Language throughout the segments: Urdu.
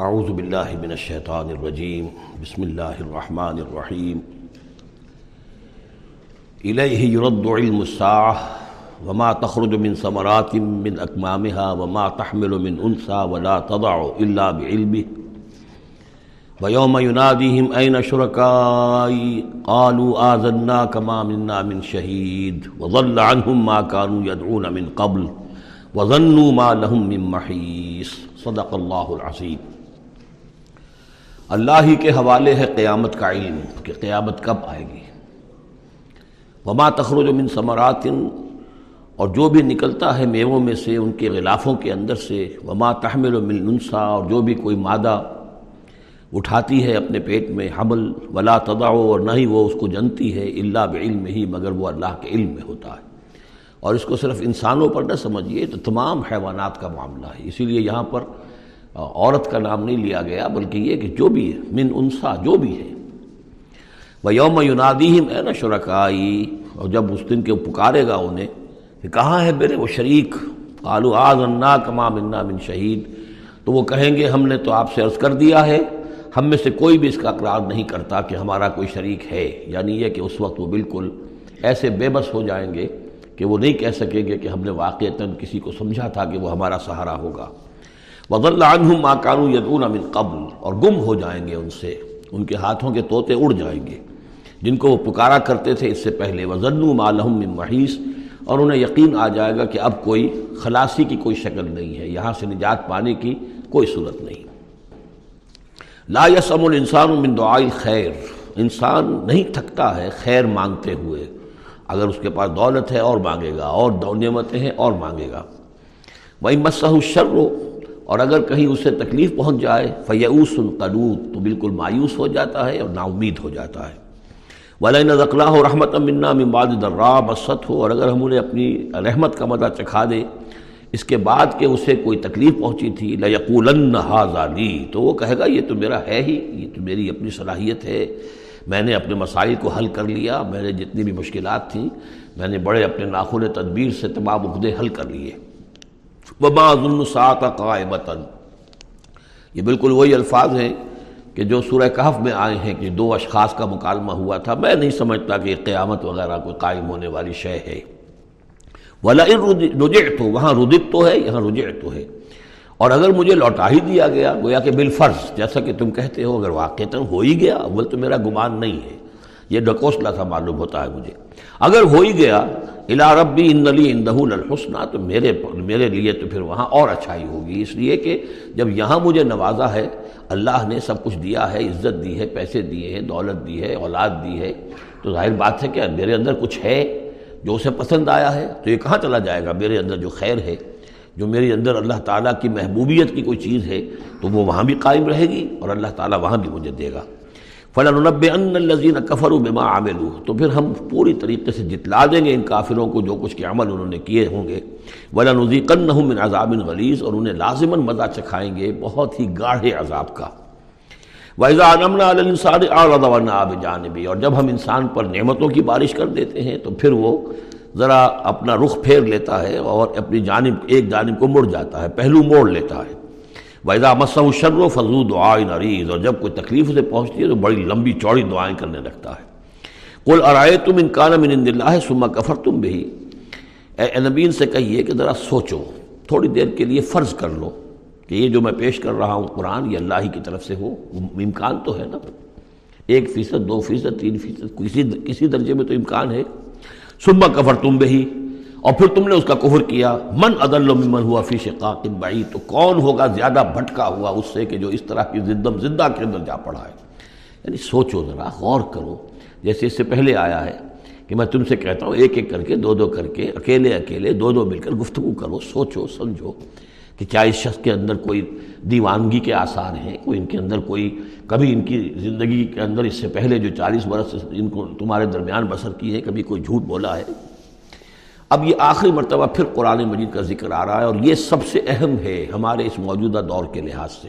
اعوذ باللہ من الشیطان الرجیم، بسم اللہ الرحمن الرحیم۔ الیہ يرد علم الساعة، وما تخرج من ثمرات من اکمامها، وما تحمل من انسا، ولا تضع الا بعلمه۔ ويوم يناديهم اين شركائي قالوا آذناك ما منا من شهيد وضل عنهم ما كانوا يدعون من قبل، وظنوا ما لهم من محيص صدق اللہ العظیم۔ اللہ ہی کے حوالے ہے قیامت کا علم کہ قیامت کب آئے گی۔ وما تخرج من ثمرات، اور جو بھی نکلتا ہے میووں میں سے ان کے غلافوں کے اندر سے، وما تحمل من انسا اور جو بھی کوئی مادہ اٹھاتی ہے اپنے پیٹ میں حمل ولا تداؤ اور نہ ہی وہ اس کو جنتی ہے اللہ بعلم ہی، مگر وہ اللہ کے علم میں ہوتا ہے۔ اور اس کو صرف انسانوں پر نہ سمجھیے تو تمام حیوانات کا معاملہ ہے۔ اسی لیے یہاں پر عورت کا نام نہیں لیا گیا، بلکہ یہ کہ جو بھی ہے، من انسا جو بھی ہے۔ وہ یوم یونادی اے نا شرکائی، اور جب اس دن کے پکارے گا انہیں کہ کہاں ہے میرے وہ شریک؟ قالو آز انا کما منا من شہید۔ تو وہ کہیں گے، ہم نے تو آپ سے عرض کر دیا ہے، ہم میں سے کوئی بھی اس کا اقرار نہیں کرتا کہ ہمارا کوئی شریک ہے۔ یعنی یہ کہ اس وقت وہ بالکل ایسے بے بس ہو جائیں گے کہ وہ نہیں کہہ سکیں گے کہ ہم نے واقعتاً کسی کو سمجھا تھا کہ وہ ہمارا سہارا ہوگا۔ وضل عنہم ما کانوا یدعون من قبل اور گم ہو جائیں گے ان سے۔ ان کے ہاتھوں کے طوطے اڑ جائیں گے۔ جن کو وہ پکارا کرتے تھے اس سے پہلے۔ وضنوا ما لهم من محیص اور انہیں یقین آ جائے گا کہ اب کوئی خلاصی کی کوئی شکل نہیں ہے۔ یہاں سے نجات پانے کی کوئی صورت نہیں۔ لا یسم الانسان من دعاء الخیر انسان نہیں تھکتا ہے خیر مانگتے ہوئے۔ اگر اس کے پاس دولت ہے اور مانگے گا، اور نعمتیں ہیں اور مانگے گا۔ وہی مسح الشر اور اگر کہیں اسے تکلیف پہنچ جائے فیعوس القنوط تو بالکل مایوس ہو جاتا ہے اور نا امید ہو جاتا ہے۔ ولین ذکلا ہو رحمت منا ممباد درا بست ہو اور اگر ہم انہیں اپنی رحمت کا مدہ چکھا دے، اس کے بعد کہ اسے کوئی تکلیف پہنچی تھی لقول حاضی تو وہ کہے گا، یہ تو میرا ہے ہی، یہ تو میری اپنی صلاحیت ہے۔ میں نے اپنے مسائل کو حل کر لیا، میں نے جتنی بھی مشکلات تھیں، میں نے بڑے اپنے ناخن تدبیر سے تمام عقدے حل کر لیے۔ وما ظلم سات قائمتاً۔ یہ بالکل وہی الفاظ ہیں کہ جو سورہ کہف میں آئے ہیں کہ دو اشخاص کا مکالمہ ہوا تھا، میں نہیں سمجھتا کہ قیامت وغیرہ کوئی قائم ہونے والی شے ہے۔ ولا رجعت تو وہاں ردت تو ہے، یہاں رجعت تو ہے۔ اور اگر مجھے لوٹا ہی دیا گیا، گویا کہ بالفرض، جیسا کہ تم کہتے ہو، اگر واقعتاً ہو ہی گیا، اول تو میرا گمان نہیں ہے۔ یہ ڈکوسلا تھا معلوم ہوتا ہے مجھے۔ اگر ہو ہی گیا الا ربی ان علی اندہ الحسنہ تو میرے میرے لیے تو پھر وہاں اور اچھائی ہوگی۔ اس لیے کہ جب یہاں مجھے نوازا ہے، اللہ نے سب کچھ دیا ہے، عزت دی ہے، پیسے دیے ہیں، دولت دی ہے، اولاد دی ہے، تو ظاہر بات ہے کہ میرے اندر کچھ ہے جو اسے پسند آیا ہے، تو یہ کہاں چلا جائے گا؟ میرے اندر جو خیر ہے، جو میرے اندر اللہ تعالیٰ کی محبوبیت کی کوئی چیز ہے، تو وہ وہاں بھی قائم رہے گی اور اللہ تعالیٰ وہاں بھی مجھے دے گا۔ فلاں ان الزین کفر بما عامل تو پھر ہم پوری طریقے سے جتلا دیں گے ان کافروں کو جو کچھ کے عمل انہوں نے کیے ہوں گے۔ ولا نزی قن من عذاب غلیظ اور انہیں لازماً مزہ چکھائیں گے بہت ہی گاڑھے عذاب کا۔ ویزا نمنا السان آب جانبی اور جب ہم انسان پر نعمتوں کی بارش کر دیتے ہیں تو پھر وہ ذرا اپنا رخ پھیر لیتا ہے اور اپنی جانب، ایک جانب کو مڑ جاتا ہے، پہلو موڑ لیتا ہے۔ ویزا مسّ شر و فضو دعائیں نریض اور جب کوئی تکلیف سے پہنچتی ہے تو بڑی لمبی چوڑی دعائیں کرنے لگتا ہے۔ کل ارائے تم انکان من اللہ سما کفر تم بھی اے نبین سے کہیے کہ ذرا سوچو، تھوڑی دیر کے لیے فرض کر لو کہ یہ جو میں پیش کر رہا ہوں قرآن یہ اللہ ہی کی طرف سے ہو، امکان تو ہے نا۔ ایک فیصد، دو فیصد، تین فیصد، کسی کسی درجے میں تو امکان ہے۔ سما کفر تم بھی اور پھر تم نے اس کا کفر کیا۔ من عدل ممن ہوا فی شقاق بعید، تو کون ہوگا زیادہ بھٹکا ہوا اس سے کہ جو اس طرح کی زدم زدہ کے اندر جا پڑا ہے؟ یعنی سوچو ذرا، غور کرو۔ جیسے اس سے پہلے آیا ہے کہ میں تم سے کہتا ہوں، ایک ایک کر کے، دو دو کر کے، اکیلے اکیلے، دو دو مل کر گفتگو کرو، سوچو، سمجھو کہ کیا اس شخص کے اندر کوئی دیوانگی کے آثار ہیں؟ کوئی ان کے اندر کوئی کبھی ان کی زندگی کے اندر اس سے پہلے جو چالیس برس ان کو تمہارے درمیان بسر کی ہے، کبھی کوئی جھوٹ بولا ہے؟ اب یہ آخری مرتبہ پھر قرآن مجید کا ذکر آ رہا ہے اور یہ سب سے اہم ہے ہمارے اس موجودہ دور کے لحاظ سے۔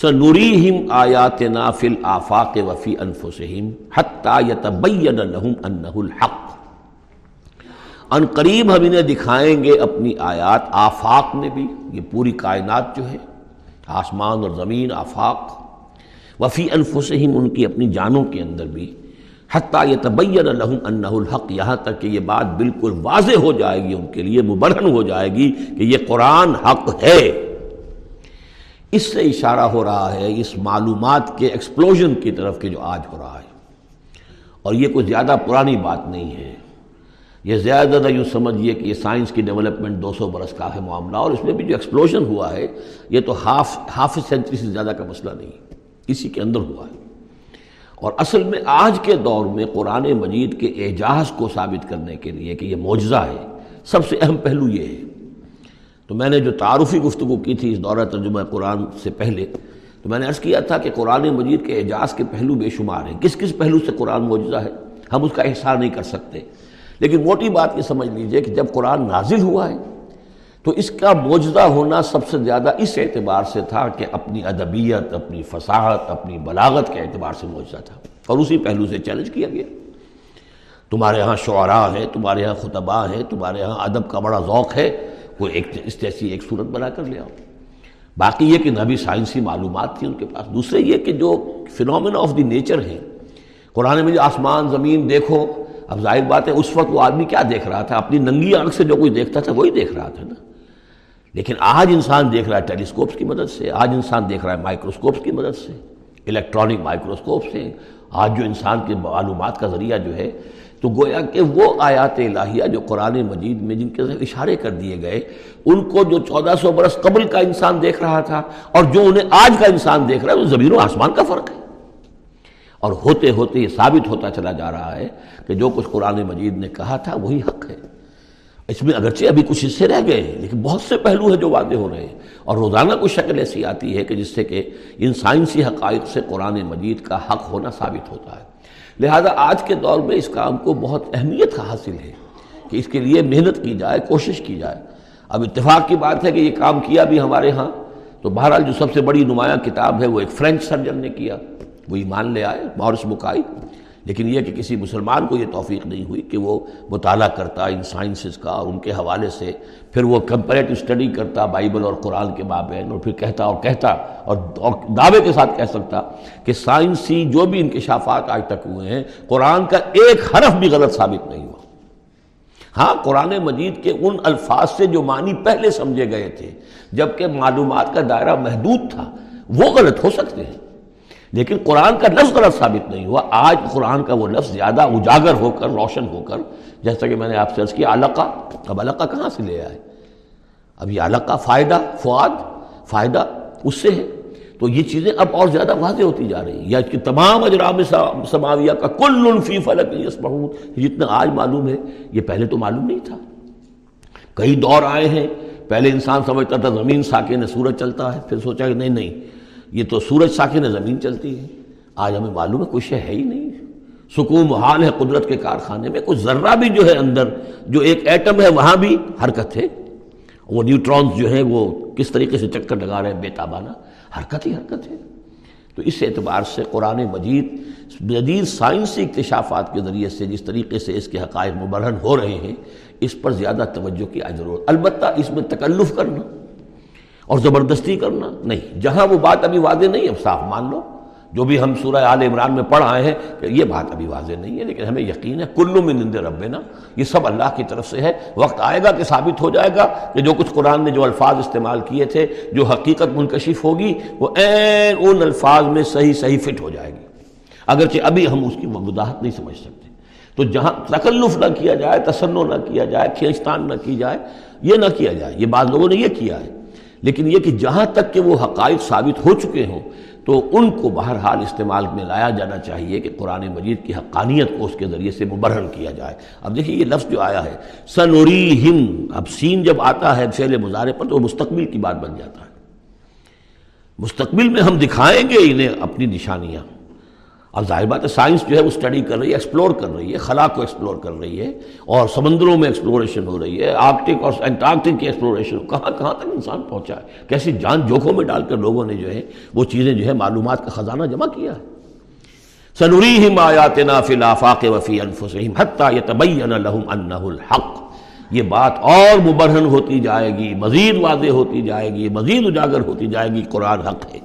سنوریم آیات نافل آفاق وفی انفسہم حتیٰ یتبین لہم انہ الحق۔ ان قریب ہم انہیں دکھائیں گے اپنی آیات، آفاق میں بھی، یہ پوری کائنات جو ہے، آسمان اور زمین، آفاق۔ وفی انفسہم ان کی اپنی جانوں کے اندر بھی۔ حتیٰ یہ طبین لہم انہ الحق، یہاں تک کہ یہ بات بالکل واضح ہو جائے گی، ان اور اصل میں آج کے دور میں قرآن مجید کے اعجاز کو ثابت کرنے کے لیے کہ یہ معجزہ ہے۔ سب سے اہم پہلو یہ ہے۔ تو میں نے جو تعارفی گفتگو کی تھی اس دورہ ترجمہ قرآن سے پہلے، تو میں نے عرض کیا تھا کہ قرآن مجید کے اعجاز کے پہلو بے شمار ہیں۔ کس کس پہلو سے قرآن معجزہ ہے؟ ہم اس کا احسار نہیں کر سکتے۔ لیکن موٹی بات یہ سمجھ لیجیے کہ جب قرآن نازل ہوا ہے تو اس کا موجودہ ہونا سب سے زیادہ اس اعتبار سے تھا کہ اپنی ادبیت، اپنی فصاحت، اپنی بلاغت کے اعتبار سے موجودہ تھا اور اسی پہلو سے چیلنج کیا گیا۔ تمہارے ہاں شعراء ہیں، تمہارے ہاں خطبہ ہیں، تمہارے ہاں ادب کا بڑا ذوق ہے، وہ ایک اس جیسی ایک صورت بنا کر لے آؤ۔ باقی یہ کہ نبی سائنسی معلومات تھی ان کے پاس، دوسرے یہ کہ جو فنومن آف دی نیچر ہے قرآن میں جو آسمان، زمین، دیکھو۔ اب ظاہر بات ہے، اس وقت وہ آدمی کیا دیکھ رہا تھا؟ اپنی ننگی آنکھ سے جو کوئی دیکھتا تھا، وہی دیکھ رہا تھا نا۔ لیکن آج انسان دیکھ رہا ہے ٹیلیسکوپس کی مدد سے، آج انسان دیکھ رہا ہے مائکروسکوپس کی مدد سے، الیکٹرانک مائکروسکوپ سے۔ آج جو انسان کے معلومات کا ذریعہ جو ہے، تو گویا کہ وہ آیات الہیہ جو قرآن مجید میں جن کے اشارے کر دیے گئے، ان کو جو چودہ سو برس قبل کا انسان دیکھ رہا تھا اور جو انہیں آج کا انسان دیکھ رہا ہے، وہ زمین و آسمان کا فرق ہے۔ اور ہوتے ہوتے یہ ثابت ہوتا چلا جا رہا ہے کہ جو کچھ قرآن مجید نے کہا تھا، وہی حق ہے۔ اس میں اگرچہ ابھی کچھ حصے رہ گئے ہیں، لیکن بہت سے پہلو ہیں جو واضح ہو رہے ہیں۔ اور روزانہ کچھ شکل ایسی آتی ہے کہ جس سے کہ ان سائنسی حقائق سے قرآن مجید کا حق ہونا ثابت ہوتا ہے۔ لہذا آج کے دور میں اس کام کو بہت اہمیت حاصل ہے کہ اس کے لیے محنت کی جائے، کوشش کی جائے۔ اب اتفاق کی بات ہے کہ یہ کام کیا بھی ہمارے ہاں۔ تو بہرحال جو سب سے بڑی نمایاں کتاب ہے وہ ایک فرینچ سرجن نے کیا، وہ ایمان لے آئے مورس مکائی لیکن یہ کہ کسی مسلمان کو یہ توفیق نہیں ہوئی کہ وہ مطالعہ کرتا ان سائنسز کا اور ان کے حوالے سے، پھر وہ کمپیریٹو اسٹڈی کرتا بائبل اور قرآن کے مابین اور پھر کہتا اور کہتا اور دعوے کے ساتھ کہہ سکتا کہ سائنسی جو بھی انکشافات آج تک ہوئے ہیں، قرآن کا ایک حرف بھی غلط ثابت نہیں ہوا۔ ہاں قرآن مجید کے ان الفاظ سے جو معنی پہلے سمجھے گئے تھے، جبکہ معلومات کا دائرہ محدود تھا، وہ غلط ہو سکتے ہیں۔ لیکن قرآن کا لفظ غلط ثابت نہیں ہوا۔ آج قرآن کا وہ لفظ زیادہ اجاگر ہو کر، روشن ہو کر، جیسا کہ میں نے آپ سے عرض کیا، علقہ۔ اب علقہ کہاں سے لے آئے؟ اب یہ علقہ فائدہ، فواد، فائدہ اس سے ہے۔ تو یہ چیزیں اب اور زیادہ واضح ہوتی جا رہی ہیں۔ یا کہ تمام اجرام سماویہ کا کل فی فلک جتنا آج معلوم ہے، یہ پہلے تو معلوم نہیں تھا۔ کئی دور آئے ہیں۔ پہلے انسان سمجھتا تھا زمین ساکن سورج چلتا ہے، پھر سوچا کہ نہیں نہیں یہ تو سورج ساکن زمین چلتی ہے۔ آج ہمیں معلوم ہے کوئی شے ہے ہی نہیں۔ سکون محال ہے قدرت کے کارخانے میں کچھ ذرہ بھی جو ہے اندر، جو ایک ایٹم ہے، وہاں بھی حرکت ہے۔ وہ نیوٹرونز جو ہیں، وہ کس طریقے سے چکر لگا رہے ہیں، بے تابانہ، حرکت ہی حرکت ہے۔ تو اس اعتبار سے قرآن مجید جدید سائنسی اکتشافات کے ذریعے سے، جس طریقے سے اس کے حقائق مبرہن ہو رہے ہیں، اس پر زیادہ توجہ کی ضرورت البتہ اس میں تکلف کرنا۔ اور زبردستی کرنا؟ نہیں. جہاں وہ بات ابھی واضح نہیں اب صاف مان لو. جو بھی ہم سورہ آل عمران میں پڑھ آئے ہیں کہ یہ بات ابھی واضح نہیں ہے، لیکن ہمیں یقین ہے، کلو میں نند ربنا، یہ سب اللہ کی طرف سے ہے۔ وقت آئے گا کہ ثابت ہو جائے گا کہ جو کچھ قرآن نے جو الفاظ استعمال کیے تھے، جو حقیقت منکشف ہوگی، وہ این ان الفاظ میں صحیح صحیح فٹ ہو جائے گی۔ اگرچہ ابھی ہم اس کی وضاحت نہیں سمجھ سکتے۔ تو جہاں تکلف نہ کیا جائے، تسنو نہ کیا جائے، کھینچتان نہ کی جائے، یہ نہ کیا جائے۔ یہ بعض لوگوں نے یہ کیا ہے۔ لیکن یہ کہ جہاں تک کہ وہ حقائق ثابت ہو چکے ہوں، تو ان کو بہرحال استعمال میں لایا جانا چاہیے کہ قرآن مجید کی حقانیت کو اس کے ذریعے سے مبرہن کیا جائے۔ اب دیکھیے یہ لفظ جو آیا ہے سنوری اب سین جب آتا ہے فعل مظاہرے پر تو وہ مستقبل کی بات بن جاتا ہے۔ مستقبل میں ہم دکھائیں گے انہیں اپنی نشانیاں۔ اب ظاہر بات ہے، سائنس جو ہے، وہ اسٹڈی کر رہی ہے ایکسپلور کر رہی ہے خلا کو ایکسپلور کر رہی ہے، اور سمندروں میں ایکسپلوریشن ہو رہی ہے آرکٹک اور انٹارکٹک کی ایکسپلوریشن کہاں کہاں تک انسان پہنچا ہے؟ کیسی جان جوکھوں میں ڈال کر لوگوں نے جو ہے، وہ چیزیں جو ہے، معلومات کا خزانہ جمع کیا ہے۔ سنوریہم آیاتنا فی الافاق وفی انفسہم حتی یتبین لہم انہ الحق۔ یہ بات اور مبرہن ہوتی جائے گی، مزید واضح ہوتی جائے گی، مزید اجاگر ہوتی جائے گی، قرآن حق ہے۔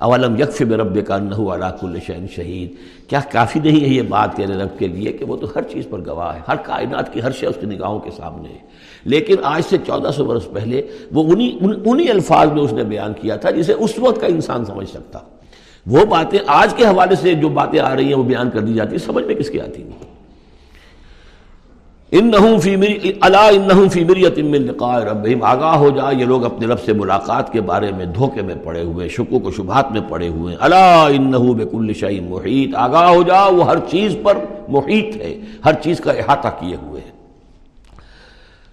اولم یکف رب کا نحو علاق الشین شہید؟ کیا کافی نہیں ہے یہ بات تیرے رب کے لیے کہ وہ تو ہر چیز پر گواہ ہے، ہر کائنات کی، ہر شے اس کی نگاہوں کے سامنے ہے۔ لیکن آج سے چودہ سو برس پہلے وہ انہی انہی الفاظ میں اس نے بیان کیا تھا جسے اس وقت کا انسان سمجھ سکتا۔ وہ باتیں آج کے حوالے سے جو باتیں آ رہی ہیں وہ بیان کر دی جاتی ہیں سمجھ میں کس کی آتی ہیں ان اللہ فی مریت من لقاء ربہم۔ آگاہ ہو جا، یہ لوگ اپنے رب سے ملاقات کے بارے میں دھوکے میں پڑے ہوئے شکوک و شبہات میں پڑے ہوئے اللہ انہو بکل شیء محیط۔ آگاہ ہو جا، وہ ہر چیز پر محیط ہے، ہر چیز کا احاطہ کیے ہوئے ہیں۔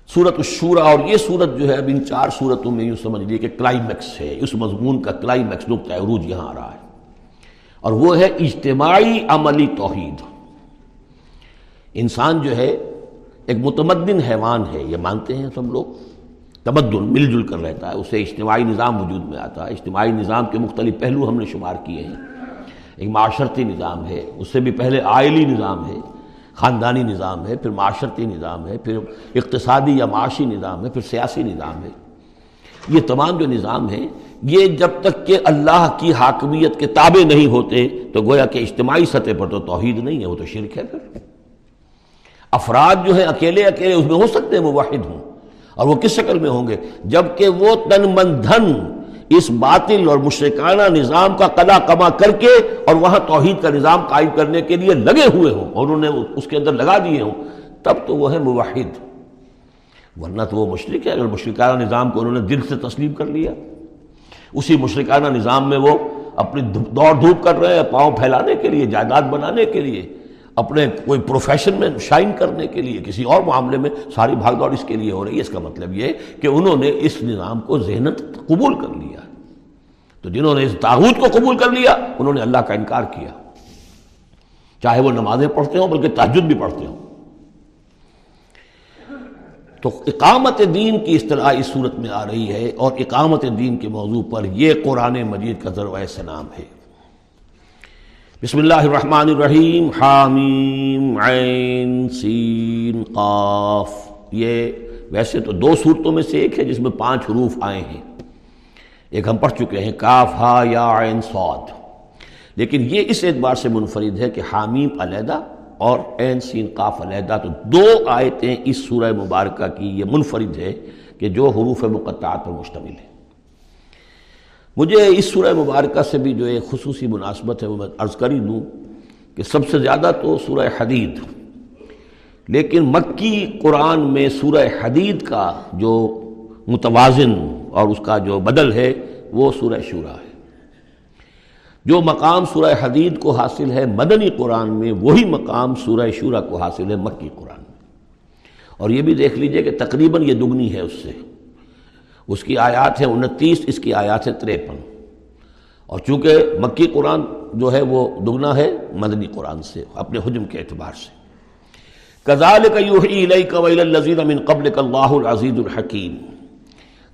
سورت الشورہ اور یہ سورت جو ہے، اب ان چار سورتوں میں یوں سمجھ لیے کہ کلائمیکس ہے۔ اس مضمون کا کلائمیکس نقطۂ عروج یہاں آ رہا ہے۔ اور وہ ہے اجتماعی عملی توحید۔ انسان جو ہے ایک متمدن حیوان ہے، یہ مانتے ہیں سب لوگ۔ تمدن مل جل کر رہتا ہے، اسے اجتماعی نظام وجود میں آتا ہے۔ اجتماعی نظام کے مختلف پہلو ہم نے شمار کیے ہیں۔ ایک معاشرتی نظام ہے، اس سے بھی پہلے آئلی نظام ہے، خاندانی نظام ہے، پھر معاشرتی نظام ہے، پھر اقتصادی یا معاشی نظام ہے، پھر سیاسی نظام ہے۔ یہ تمام جو نظام ہیں، یہ جب تک کہ اللہ کی حاکمیت کے تابع نہیں ہوتے، تو گویا کہ اجتماعی سطح پر تو توحید نہیں ہے، وہ تو شرک ہے پھر۔ افراد جو ہیں اکیلے اکیلے اس میں ہو سکتے ہیں، وہ واحد ہوں۔ اور وہ کس شکل میں ہوں گے؟ جبکہ وہ تن من دھن اس باطل اور مشرکانہ نظام کا قدا کما کر کے اور وہاں توحید کا نظام قائم کرنے کے لیے لگے ہوئے ہوں اور انہوں نے اس کے اندر لگا دیے ہوں، تب تو وہ ہے موحد ورنہ تو وہ مشرق ہے اگر مشرکانہ نظام کو انہوں نے دل سے تسلیم کر لیا۔ اسی مشرکانہ نظام میں وہ اپنی دوڑ دھوپ کر رہے ہیں، پاؤں پھیلانے کے لیے، جائیداد بنانے کے لیے۔ اپنے کوئی پروفیشن میں شائن کرنے کے لیے، کسی اور معاملے میں ساری بھاگ دوڑ اس کے لیے ہو رہی ہے۔ اس کا مطلب یہ کہ انہوں نے اس نظام کو ذہنت قبول کر لیا۔ تو جنہوں نے اس تاغوت کو قبول کر لیا، انہوں نے اللہ کا انکار کیا۔ چاہے وہ نمازیں پڑھتے ہوں، بلکہ تحجد بھی پڑھتے ہوں۔ تو اقامت دین کی اصطلاح اس صورت میں آ رہی ہے اور اقامت دین کے موضوع پر یہ قرآن مجید کا ذروۂ سلام ہے۔ بسم اللہ الرحمن الرحیم، حامیم، عین، سین، قاف۔ یہ ویسے تو دو صورتوں میں سے ایک ہے جس میں پانچ حروف آئے ہیں۔ ایک ہم پڑھ چکے ہیں کاف ہا، یا، عین سعود لیکن یہ اس اعتبار سے منفرد ہے کہ حامیم علیحدہ اور عین، سین، قاف علیحدہ، تو دو آیتیں اس سورہ مبارکہ کی یہ منفرد ہے کہ جو حروف مقطعات پر مشتمل ہے مجھے اس سورہ مبارکہ سے بھی جو ایک خصوصی مناسبت ہے وہ میں عرض کر ہی دوں کہ سب سے زیادہ تو سورہ حدید، لیکن مکی قرآن میں سورہ حدید کا جو متوازن اور اس کا جو بدل ہے وہ سورہ شورہ ہے۔ جو مقام سورہ حدید کو حاصل ہے مدنی قرآن میں، وہی مقام سورہ شورہ کو حاصل ہے مکی قرآن میں۔ اور یہ بھی دیکھ لیجیے کہ تقریباً یہ دگنی ہے اس سے۔ اس کی آیات ہیں انتیس، اس کی آیات ہے تریپن۔ اور چونکہ مکی قرآن جو ہے وہ دگنا ہے مدنی قرآن سے، اپنے حجم کے اعتبار سے۔ کزال کا من قبل اللہ العزیز الحکیم۔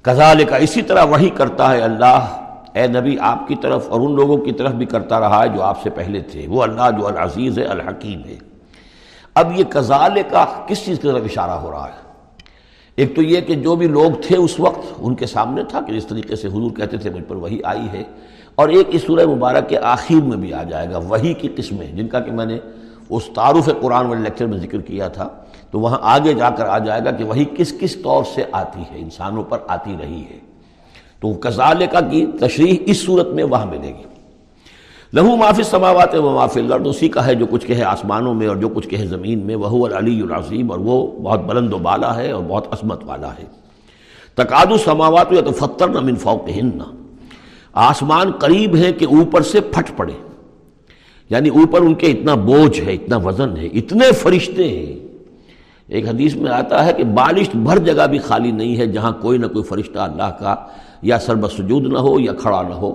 کزال کا اسی طرح وہی کرتا ہے اللہ، اے نبی آپ کی طرف اور ان لوگوں کی طرف بھی کرتا رہا ہے جو آپ سے پہلے تھے۔ وہ اللہ جو العزیز ہے، الحکیم ہے۔ اب یہ کزال کا کس چیز کی طرف اشارہ ہو رہا ہے؟ ایک تو یہ کہ جو بھی لوگ تھے اس وقت، ان کے سامنے تھا کہ جس طریقے سے حضور کہتے تھے، مجھ پر وہی آئی ہے۔ اور ایک اس سورہ مبارک کے آخر میں بھی آ جائے گا وہی کی قسمیں، جن کا کہ میں نے اس تعارف قرآن والے لیکچر میں ذکر کیا تھا۔ تو وہاں آگے جا کر آ جائے گا کہ وہی کس کس طور سے آتی ہے، انسانوں پر آتی رہی ہے۔ تو کزال کا کی تشریح اس صورت میں وہاں ملے گی۔ لہو معافی سماوات و معافی الارض، اسی کا ہے جو کچھ کہے آسمانوں میں اور جو کچھ کہے زمین میں وہ العلی العظیم، اور وہ بہت بلند و بالا ہے اور بہت عصمت والا ہے۔ تقاد السماوات یا تو فتر نہ من فوق آسمان قریب ہے کہ اوپر سے پھٹ پڑے۔ یعنی اوپر ان کے اتنا بوجھ ہے، اتنا وزن ہے، اتنے فرشتے ہیں۔ ایک حدیث میں آتا ہے کہ بالش بھر جگہ بھی خالی نہیں ہے جہاں کوئی نہ کوئی فرشتہ اللہ کا یا سرب سجود نہ ہو یا کھڑا نہ ہو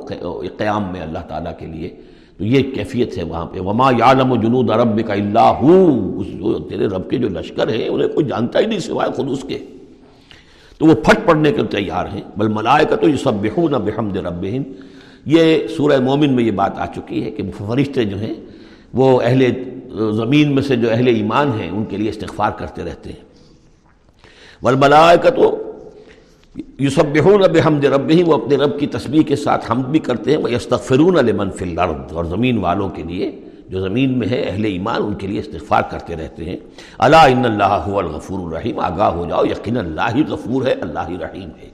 قیام میں اللہ تعالیٰ کے لیے۔ تو یہ کیفیت ہے وہاں پہ۔ وما یعلم جنود رب کا اللہ تیرے رب کے جو لشکر ہیں، انہیں کوئی جانتا ہی نہیں سوائے خود اس کے۔ تو وہ پھٹ پڑنے کے تیار ہیں۔ بل ملائے کا تو یہ سب بحو بحمد رب یہ سورہ مومن میں یہ بات آ چکی ہے کہ فرشتے جو ہیں، وہ اہل زمین میں سے جو اہل ایمان ہیں، ان کے لیے استغفار کرتے رہتے ہیں۔ ولملائے تو یوسبحون بحمد ربہم، وہ اپنے رب کی تسبیح کے ساتھ حمد بھی کرتے ہیں وہ یستغفرون لمن فی الارض۔ اور زمین والوں کے لیے، جو زمین میں ہے، اہل ایمان، ان کے لیے استغفار کرتے رہتے ہیں۔ اللہ ان اللہ هو الغفور الرحیم، آگاہ ہو جاؤ یقین اللہ ہی غفور ہے، اللہ ہی رحیم ہے۔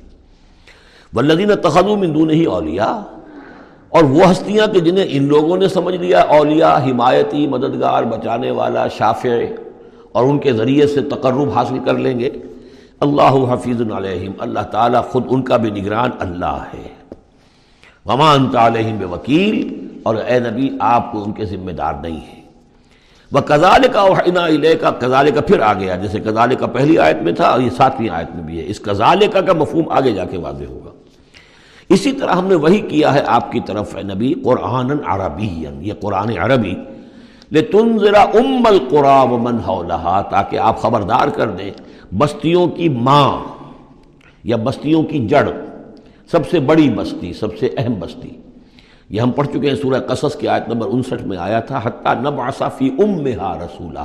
والذین تخذوا من دونه اولیاء اور وہ ہستیاں کہ جنہیں ان لوگوں نے سمجھ لیا، اولیاء، حمایتی، مددگار، بچانے والا، شافع، اور ان کے ذریعے سے تقرب حاصل کر لیں گے۔ اللہ حفیظ علیہم، اللہ تعالیٰ خود ان کا بھی نگران اللہ ہے۔ ومان علیہم بے وکیل اور اے نبی، آپ کو ان کے ذمہ دار نہیں ہے۔ وہ کزال کا علیہ کا کزال کا پھر آ گیا، جیسے کزال کا پہلی آیت میں تھا اور یہ ساتویں آیت میں بھی ہے۔ اس کزال کا کا مفہوم آگے جا کے واضح ہوگا۔ اسی طرح ہم نے وہی کیا ہے آپ کی طرف، اے نبی قرآن عربی یہ قرآن عربی۔ لے ذرا ام القرا و من تاکہ آپ خبردار کر دیں، بستیوں کی ماں یا بستیوں کی جڑ، سب سے بڑی بستی، سب سے اہم بستی۔ یہ ہم پڑھ چکے ہیں سورہ قصص کی آیت نمبر انسٹھ میں آیا تھا، حتیٰ نب آصافی ام رسولہ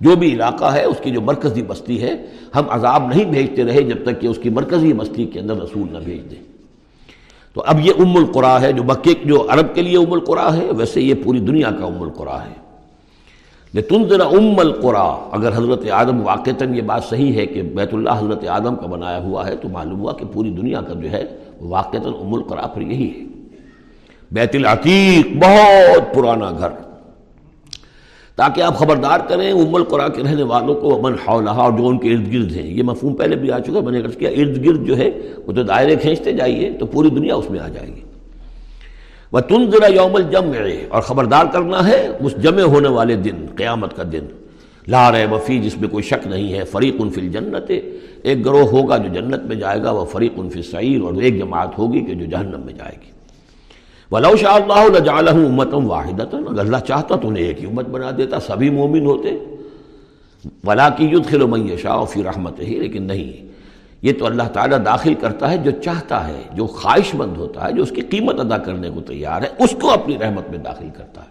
جو بھی علاقہ ہے، اس کی جو مرکزی بستی ہے، ہم عذاب نہیں بھیجتے رہے جب تک کہ اس کی مرکزی بستی کے اندر رسول نہ بھیج دیں۔ تو اب یہ ام القرا ہے جو مکے جو عرب کے لیے ام القرا ہے، ویسے یہ پوری دنیا کا ام القرا ہے۔ لیکن ذرا ام القرا، اگر حضرت آدم واقعتاً یہ بات صحیح ہے کہ بیت اللہ حضرت آدم کا بنایا ہوا ہے، تو معلوم ہوا کہ پوری دنیا کا جو ہے واقعتاً ام القرا پھر یہی ہے۔ بیت العتیق، بہت پرانا گھر۔ تاکہ آپ خبردار کریں ام القرا کے رہنے والوں کو امن حولہ اور جو ان کے ارد گرد ہیں۔ یہ مفہوم پہلے بھی آ چکا میں نے کیا، ارد گرد جو ہے، وہ تو دائرے کھینچتے جائیے تو پوری دنیا اس میں آ جائے گی۔ وہ تن ذرا یوم الجم اور خبردار کرنا ہے اس جمع ہونے والے دن، قیامت کا دن۔ لا رہے وفی جس میں کوئی شک نہیں ہے، فریق الفل جنت ایک گروہ ہوگا جو جنت میں جائے گا، وہ فریق الفل سعیر اور ایک جماعت ہوگی کہ جو جہنم میں جائے گی۔ ولاؤ شاہ اللہ جالہ امتم واحد اگر اللہ چاہتا تو انہیں ایک ہی امت بنا دیتا، سبھی مومن ہوتے۔ ولا کی یدھ خلو میں شاہ فی رحمت ہی لیکن نہیں، یہ تو اللہ تعالیٰ داخل کرتا ہے جو چاہتا ہے، جو خواہش مند ہوتا ہے، جو اس کی قیمت ادا کرنے کو تیار ہے، اس کو اپنی رحمت میں داخل کرتا ہے۔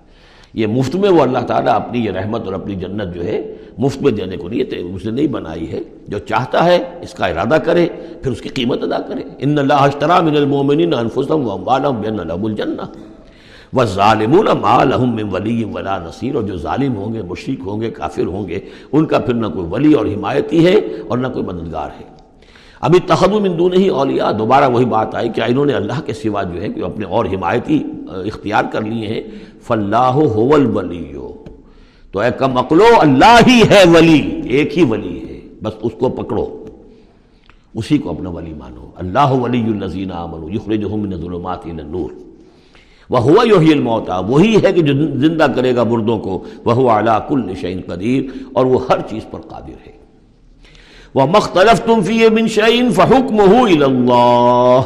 یہ مفت میں وہ اللہ تعالیٰ اپنی یہ رحمت اور اپنی جنت جو ہے مفت میں دینے کو نہیں اس نے نہیں بنائی ہے۔ جو چاہتا ہے، اس کا ارادہ کرے، پھر اس کی قیمت ادا کرے۔ ان اللہ اشترا من المومنین انفسهم واموالهم بان لهم الجنہ۔ والظالمون ما لهم من ولی ولا نصیر۔ اور جو ظالم ہوں گے، مشرک ہوں گے، کافر ہوں گے، ان کا پھر نہ کوئی ولی اور حمایتی ہے اور نہ کوئی مددگار ہے۔ ابھی تخم دون ہی اولیاء۔ دوبارہ وہی بات آئی کہ انہوں نے اللہ کے سوا جو ہے کہ اپنے اور حمایتی اختیار کر لیے ہیں۔ فلاح ولی تو اے کم اقلو اللہ ہی ہے ولی، ایک ہی ولی ہے، بس اس کو پکڑو۔ اسی کو اپنا ولی مانو۔ اللہ ولی النزین من ظلمات النور۔ وہ ہوا یوہی الموتا وہی ہے کہ جو زندہ کرے گا مردوں کو۔ وہ اعلیٰ کل شعین قدیر۔ اور وہ ہر چیز پر قادر ہے۔ وہ مختلف تم فی منشین فحکم اللہ۔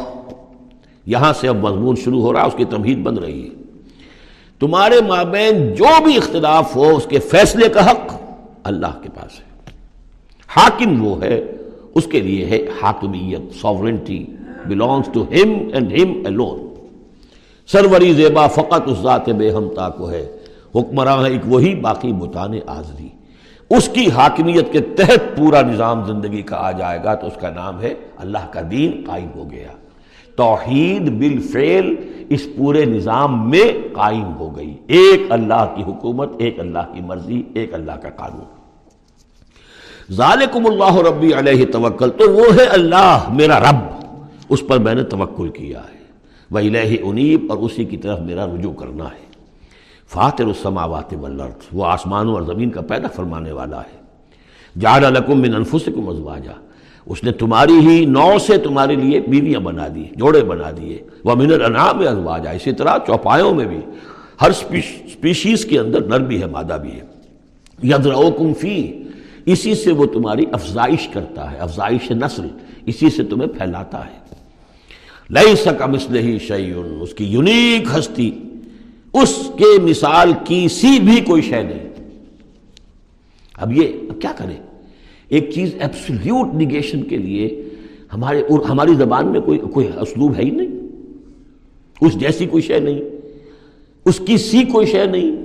یہاں سے اب مضمون شروع ہو رہا اس کی تمہید بن رہی ہے۔ تمہارے مابین جو بھی اختلاف ہو، اس کے فیصلے کا حق اللہ کے پاس ہے۔ حاکم وہ ہے، اس کے لیے ہے حاکمیت sovereignty belongs to him and him alone سروری زیبا فقط اس ذات بے ہمتا کو ہے۔ حکمراں ایک وہی باقی بتانے آزری۔ اس کی حاکمیت کے تحت پورا نظام زندگی کا آ جائے گا تو اس کا نام ہے اللہ کا دین قائم ہو گیا۔ توحید بالفعل اس پورے نظام میں قائم ہو گئی۔ ایک اللہ کی حکومت، ایک اللہ کی مرضی، ایک اللہ کا قانون۔ ذالکم اللہ ربی علیہ توکل، تو وہ ہے اللہ، میرا رب۔ اس پر میں نے توکل کیا ہے۔ وہ الہ انیب، اور اسی کی طرف میرا رجوع کرنا ہے۔ فاتر السماوات والارض، وہ آسمانوں اور زمین کا پیدا فرمانے والا ہے۔ جعل لکم من انفسکم ازواجا اس نے تمہاری ہی نو سے تمہارے لیے بیویاں بنا دی، جوڑے بنا دیے۔ وہ من الانعام ازواجا اسی طرح چوپایوں میں بھی۔ ہر سپیشیز کے اندر نر بھی ہے، مادہ بھی ہے۔ یدرؤکم فی۔ اسی سے وہ تمہاری افزائش کرتا ہے، افزائش نسل۔ اسی سے تمہیں پھیلاتا ہے۔ لئی سکا مسلح شعیون اس کی یونیک ہستی۔ اس کے مثال کی سی بھی کوئی شے نہیں۔ اب یہ اب کیا کریں؟ ایک چیز ایبسلیوٹ نگیشن کے لیے ہمارے ہماری زبان میں کوئی کوئی اسلوب ہے ہی نہیں۔ اس جیسی کوئی شے نہیں۔ اس کی سی کوئی شے نہیں۔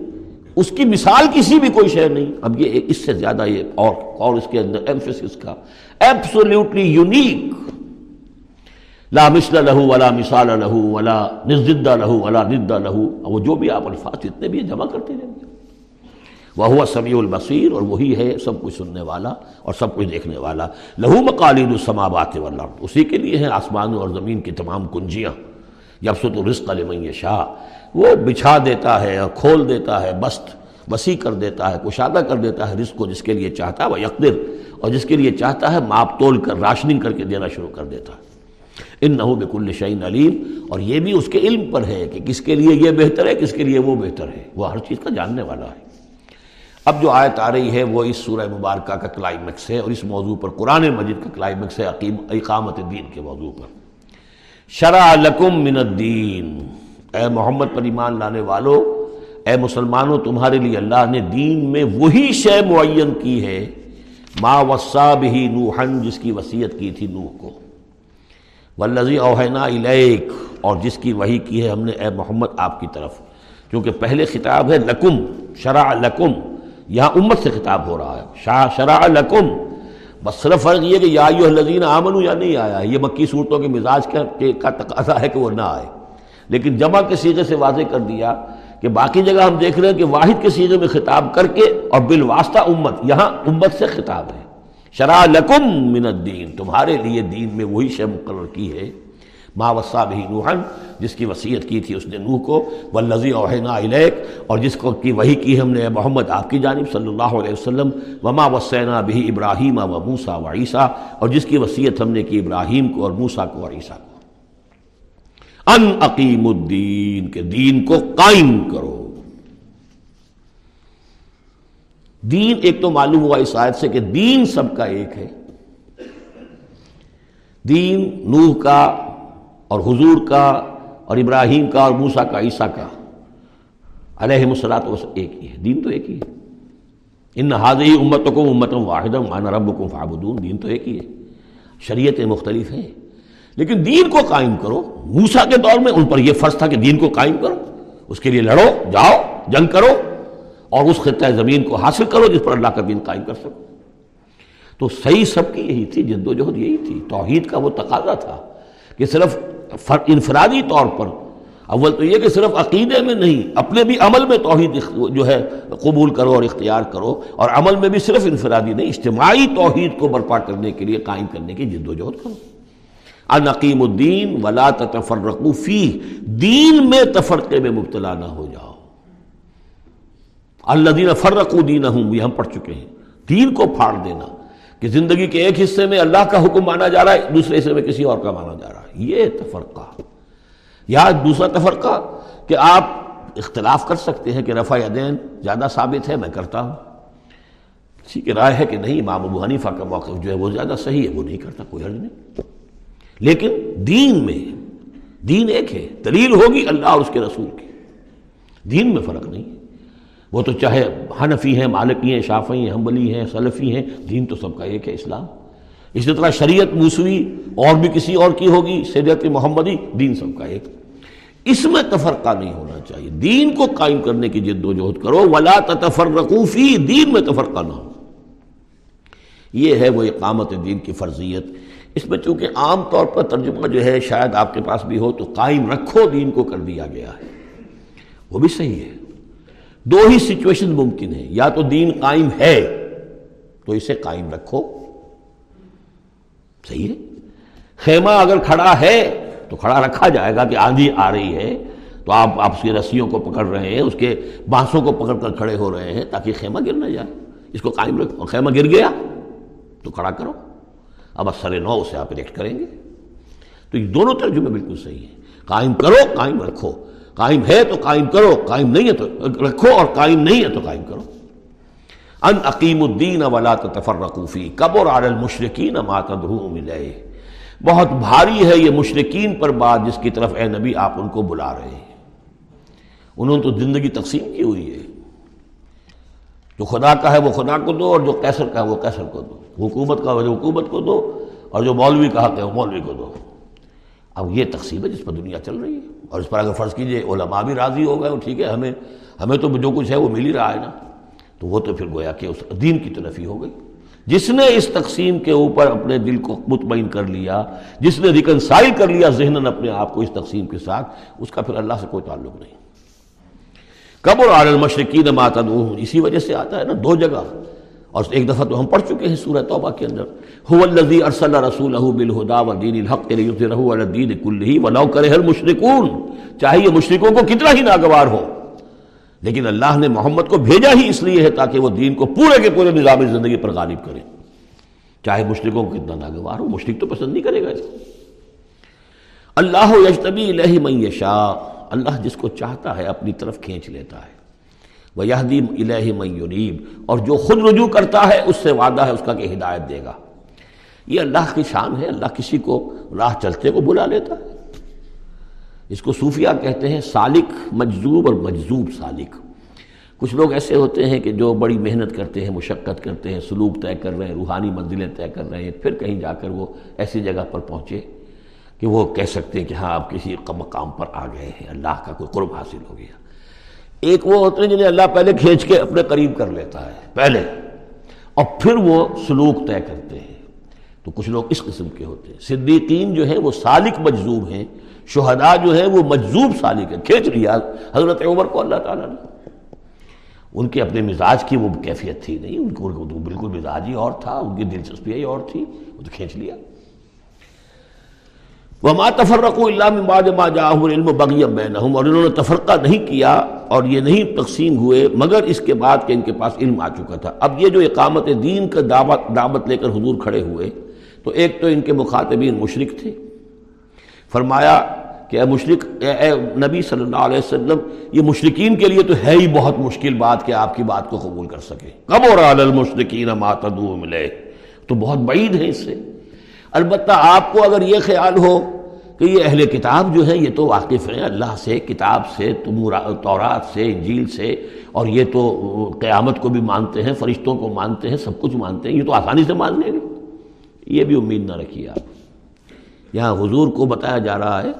اس کی مثال کسی بھی کوئی شے نہیں۔ اب یہ اس سے زیادہ یہ اور اور اس کے اندر ایمفیسس کا۔ ایبسولوٹلی یونیک لا مثل لہو ولا مثال لہو ولا نزدہ لہو ولا ندہ لہو وہ جو بھی آپ الفاظ اتنے بھی جمع کرتے رہیں گے وہ ہوا سمیع البصیر اور وہی ہے سب کچھ سننے والا اور سب کچھ دیکھنے والا۔ لہو مقالید السماوات والارض۔ اسی کے لیے ہیں آسمان اور زمین کی تمام کنجیاں۔ جب سو تو رزق لمن شاہ وہ بچھا دیتا ہے اور کھول دیتا ہے، بست، وسیع کر دیتا ہے، کشادہ کر دیتا ہے رزق کو جس کے لیے چاہتا ہے وہ یقدر اور جس کے لیے چاہتا ہے ماپ تول کر، راشننگ کر کے دینا شروع کر دیتا۔ ہے ان نہ بک الشعین علیم۔ اور یہ بھی اس کے علم پر ہے کہ کس کے لیے یہ بہتر ہے، کس کے لیے وہ بہتر ہے۔ وہ ہر چیز کا جاننے والا ہے۔ اب جو آیت آ رہی ہے وہ اس سورہ مبارکہ کا کلائمیکس ہے اور اس موضوع پر قرآن مجید کا کلائمیکس ہے اقامت دین کے موضوع پر۔ شرع لکم من الدین۔ اے محمد پر ایمان لانے والو، اے مسلمانوں، تمہارے لیے اللہ نے دین میں وہی شے معین کی ہے۔ ما وصاب ہی نوحن جس کی وصیت کی تھی نوح کو۔ والذی اوہینا الیک، اور جس کی وہی کی ہے ہم نے، اے محمد، آپ کی طرف۔ کیونکہ پہلے خطاب ہے لکم، شرع لکم۔ یہاں امت سے خطاب ہو رہا ہے۔ شاہ شرع لکم۔ بس صرف فرق یہ کہ یا الذین آمنو یا نہیں آیا یہ مکی صورتوں کے مزاج کا تقاضا ہے کہ وہ نہ آئے۔ لیکن جمع کے سیغے سے واضح کر دیا کہ باقی جگہ ہم دیکھ رہے ہیں کہ واحد کے سیغے میں خطاب کر کے اور بالواسطہ امت، یہاں امت سے خطاب ہے۔ شرع لکم من الدین۔ تمہارے لیے دین میں وہی شے مقرر کی ہے۔ ما وصا بھی نوحن جس کی وصیت کی تھی اس نے نوح کو والذی اوحینا الیک اور جس کو کی وہی کی ہم نے محمد آپ کی جانب صلی اللہ علیہ وسلم، وما وصینا بھی ابراہیم و موسا و عیسیٰ اور جس کی وصیت ہم نے کی ابراہیم کو اور موسا کو اور عیسیٰ کو۔ ان عقیم الدین کے دین کو قائم کرو۔ دین ایک تو معلوم ہوا اس آیت سے کہ دین سب کا ایک ہے۔ دین نوح کا اور حضور کا اور ابراہیم کا اور موسا کا عیسیٰ کا۔ علیہ مسلاط ایک ہی ہے، دین تو ایک ہی ہے۔ ان حاضی امت کو امت واحد مانا رب کو فابدون دین تو ایک ہی ہے۔ شریعتیں مختلف ہیں۔ لیکن دین کو قائم کرو۔ موسا کے دور میں ان پر یہ فرض تھا کہ دین کو قائم کرو۔ اس کے لیے لڑو، جاؤ، جنگ کرو۔ اور اس خطۂ زمین کو حاصل کرو جس پر اللہ کا دین قائم کر سکو۔ تو صحیح سب کی یہی تھی، جد و جہد یہی تھی۔ توحید کا وہ تقاضا تھا کہ صرف انفرادی طور پر۔ اول تو یہ کہ صرف عقیدے میں نہیں، اپنے بھی عمل میں توحید جو ہے، قبول کرو اور اختیار کرو، اور عمل میں بھی صرف انفرادی نہیں، اجتماعی توحید کو برپا کرنے کے لیے، قائم کرنے کی جد و جہد کرو۔ انقیم الدین ولا تفرقوفی دین میں تفرقے میں مبتلا نہ ہو جاؤ۔ اللہ دین فرق دین ہوں یہ ہم پڑھ چکے ہیں۔ دین کو پھاڑ دینا کہ زندگی کے ایک حصے میں اللہ کا حکم مانا جا رہا ہے، دوسرے حصے میں کسی اور کا مانا جا رہا ہے۔ یہ تفرقہ۔ یا دوسرا تفرقہ کہ آپ اختلاف کر سکتے ہیں کہ رفع دین زیادہ ثابت ہے، میں کرتا ہوں۔ کسی کی رائے ہے کہ نہیں، امام ابو حنیفہ کا موقف جو ہے وہ زیادہ صحیح ہے، وہ نہیں کرتا، کوئی حرج نہیں۔ لیکن دین میں، دین ایک ہے، دلیل ہوگی اللہ اور اس کے رسول کی۔ دین میں فرق نہیں ہے۔ وہ تو چاہے حنفی ہیں، مالکی ہیں، شافعی ہیں، حنبلی ہیں، سلفی ہیں، دین تو سب کا ایک ہے، اسلام۔ اسی طرح شریعت موسوی اور بھی کسی اور کی ہوگی، شریعت محمدی، دین سب کا ایک۔ اس میں تفرقہ نہیں ہونا چاہیے۔ دین کو قائم کرنے کی جد و جہد کرو، ولا تفرقوفی دین میں تفرقہ نہ ہو۔ یہ ہے وہ اقامت دین کی فرضیت۔ اس میں چونکہ عام طور پر ترجمہ جو ہے، شاید آپ کے پاس بھی ہو، تو قائم رکھو دین کو کر دیا گیا ہے۔ وہ بھی صحیح ہے۔ دو ہی سچویشن ممکن ہے یا تو دین قائم ہے، تو اسے قائم رکھو۔ صحیح ہے۔ خیمہ اگر کھڑا ہے تو کھڑا رکھا جائے گا کہ آندھی آ رہی ہے۔ تو آپ آپ کی رسیوں کو پکڑ رہے ہیں، اس کے بانسوں کو پکڑ کر کھڑے ہو رہے ہیں تاکہ خیمہ گر نہ جائے۔ اس کو قائم رکھو۔ خیمہ گر گیا تو کھڑا کرو۔ اب اثر نو اسے آپ ریکٹ کریں گے۔ تو یہ دونوں ترجمے بالکل صحیح ہیں۔ قائم کرو، قائم رکھو۔ قائم ہے تو قائم کرو، قائم نہیں ہے تو رکھو اور قائم نہیں ہے تو قائم کرو۔ ان عقیم الدین ولا تفرقوفی قبر علی المشرقین ما تدعوهم بہت بھاری ہے یہ مشرقین پر بات جس کی طرف اے نبی آپ ان کو بلا رہے ہیں۔ انہوں نے تو زندگی تقسیم کی ہوئی ہے۔ جو خدا کا ہے وہ خدا کو دو اور جو کیسر کا ہے وہ کیسر کو دو۔ حکومت کا ہے جو حکومت کو دو اور جو مولوی کا حق ہے وہ مولوی کو دو۔ اب یہ تقسیم ہے جس پر دنیا چل رہی ہے۔ اور اس پر اگر فرض کیجیے، علماء بھی راضی ہو گئے ٹھیک ہے، ہمیں ہمیں تو جو کچھ ہے وہ مل ہی رہا ہے نا۔ تو وہ تو پھر گویا کہ اس دین کی طرف ہی ہو گئی۔ جس نے اس تقسیم کے اوپر اپنے دل کو مطمئن کر لیا، جس نے ریکنسائل کر لیا ذہن اپنے آپ کو اس تقسیم کے ساتھ، اس کا پھر اللہ سے کوئی تعلق نہیں۔ قبر عال المشرقین ماتد اسی وجہ سے آتا ہے نا، دو جگہ۔ اور ایک دفعہ تو ہم پڑھ چکے ہیں سورہ توبہ کے اندر۔ هو الذي ارسل رسوله بالهدى ودين الحق ليظهره على الدين كله ولو كره المشركون چاہے یہ مشرکوں کو کتنا ہی ناگوار ہو لیکن اللہ نے محمد کو بھیجا ہی اس لیے ہے تاکہ وہ دین کو پورے کے پورے نظام زندگی پر غالب کرے۔ چاہے مشرکوں کو کتنا ناگوار ہو مشرق تو پسند نہیں کرے گا اللہ یجتبی الہ من یشاء، اللہ جس کو چاہتا ہے اپنی طرف کھینچ لیتا ہے۔ وہ یہدیم الہ من یونیب اور جو خود رجوع کرتا ہے، اس سے وعدہ ہے، اس کا کہ ہدایت دے گا۔ یہ اللہ کی شان ہے، اللہ کسی کو راہ چلتے کو بلا لیتا ہے۔ اس کو صوفیہ کہتے ہیں سالک مجذوب اور مجذوب سالک۔ کچھ لوگ ایسے ہوتے ہیں کہ جو بڑی محنت کرتے ہیں، مشقت کرتے ہیں، سلوک طے کر رہے ہیں، روحانی منزلیں طے کر رہے ہیں، پھر کہیں جا کر وہ ایسی جگہ پر پہنچے کہ وہ کہہ سکتے ہیں کہ ہاں آپ کسی مقام پر آ گئے ہیں، اللہ کا کوئی قرب حاصل ہو گیا۔ ایک وہ ہوتے ہیں جنہیں اللہ پہلے کھینچ کے اپنے قریب کر لیتا ہے، پہلے۔ اور پھر وہ سلوک طے کرتے ہیں۔ تو کچھ لوگ اس قسم کے ہوتے ہیں۔ صدیقین جو ہیں وہ سالک مجذوب ہیں شہداء جو ہیں وہ مجذوب سالک ہیں کھینچ لیا حضرت عمر کو اللہ تعالیٰ نے ان کے اپنے مزاج کی وہ کیفیت تھی نہیں، ان کو بالکل مزاج ہی اور تھا، ان کی دلچسپی ہی اور تھی، وہ تو کھینچ لیا۔ وہ ماں تفرق اللہ ما جاہم العلم بغیم بینہم اور انہوں نے تفرقہ نہیں کیا اور یہ نہیں تقسیم ہوئے، مگر اس کے بعد کہ ان کے پاس علم آ چکا تھا۔ اب یہ جو اقامت دین کا دعوت دعوت لے کر حضور کھڑے ہوئے، تو ایک تو ان کے مخاطبین مشرق تھے۔ فرمایا کہ اے مشرق اے اے نبی صلی اللہ علیہ وسلم، یہ مشرقین کے لیے تو ہے ہی بہت مشکل بات کہ آپ کی بات کو قبول کر سکے۔ کب اور المشرقین ماتدو ملے تو بہت بعید ہے اس سے۔ البتہ آپ کو اگر یہ خیال ہو کہ یہ اہل کتاب جو ہیں، یہ تو واقف ہیں۔ اللہ سے، کتاب سے تورات سے، انجیل سے، اور یہ تو قیامت کو بھی مانتے ہیں، فرشتوں کو مانتے ہیں، سب کچھ مانتے ہیں۔ یہ تو آسانی سے مان لیں گے۔ یہ بھی امید نہ رکھیے آپ۔ یہاں حضور کو بتایا جا رہا ہے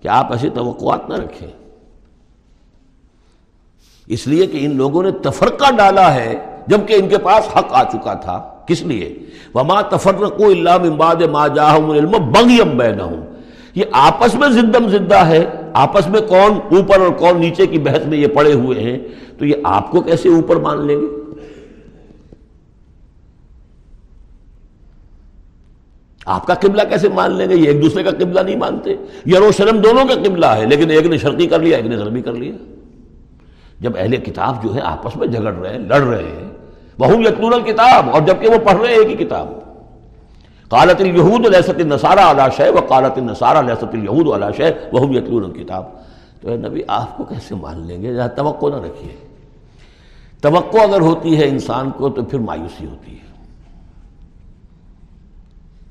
کہ آپ ایسی توقعات نہ رکھیں۔ اس لیے کہ ان لوگوں نے تفرقہ ڈالا ہے جبکہ ان کے پاس حق آ چکا تھا۔ کس لیے؟ وما تفرق اللہ من بعد ما جاہم العلم بغیم بینہم یہ آپس میں زدم زدہ ہے۔ آپس میں کون اوپر اور کون نیچے کی بحث میں یہ پڑے ہوئے ہیں۔ تو یہ آپ کو کیسے اوپر مان لیں گے؟ آپ کا قبلہ کیسے مان لیں گے؟ یہ ایک دوسرے کا قبلہ نہیں مانتے۔ یروشلم دونوں کا قبلہ ہے، لیکن ایک نے شرقی کر لیا، ایک نے غربی کر لیا۔ جب اہل کتاب جو ہے آپس میں جھگڑ رہے ہیں لڑ رہے ہیں وہ یتنون الکتاب، اور جبکہ وہ پڑھ رہے ہیں ایک ہی کتاب۔ قالت الہود الحسط النصارہ علاش ہے وہ قالت النصارہ لہست الہود علاش ہے وہ یتنون الکتاب۔ تو اے نبی، آپ کو کیسے مان لیں گے؟ توقع نہ رکھیے۔ توقع اگر ہوتی ہے انسان کو، تو پھر مایوسی ہوتی ہے۔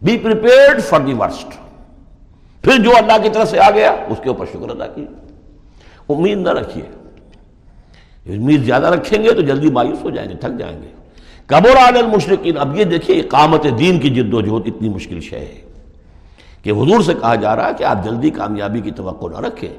Be prepared for the worst پھر جو اللہ کی طرف سے آ گیا، اس کے اوپر شکر ادا کیے۔ امید نہ رکھیے۔ امید زیادہ رکھیں گے تو جلدی مایوس ہو جائیں گے، تھک جائیں گے۔ قبر عال المشرقین اب یہ دیکھیے اقامت دین کی جد و جہد اتنی مشکل شے ہے کہ حضور سے کہا جا رہا ہے کہ آپ جلدی کامیابی کی توقع نہ رکھیں۔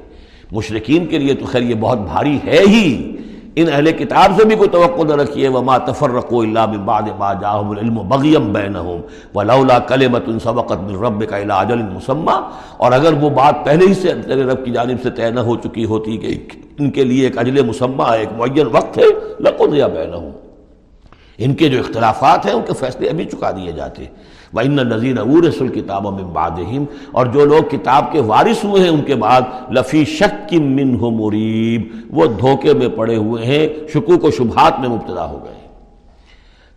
مشرقین کے لیے تو خیر، یہ بہت بھاری ہے ہی۔ ان اہل کتاب سے بھی کوئی توقع نہ رکھیے، وما تفرقوا الا من بعد ما جاءهم العلم بغيا بينهم، ولولا كلمه سبقت من ربك الى اجل مسمى۔ اور اگر وہ بات پہلے ہی سے تیرے رب کی جانب سے طے نہ ہو چکی ہوتی کہ ان کے لیے ایک اجل مسمى، ایک معین وقت ہے، لقضي بينهم۔ ان کے جو اختلافات ہیں، ان کے فیصلے ابھی چکا دیے جاتے۔ وَإِنَّ الَّذِينَ اُورِسُ الْكِتَابَ مِن بَعْدِهِمْ اور جو لوگ کتاب کے وارث ہوئے ہیں ان کے بعد لفی شک مِّنْهُ مُرِيب وہ دھوکے میں پڑے ہوئے ہیں، شکوک و شبہات میں مبتلا ہو گئے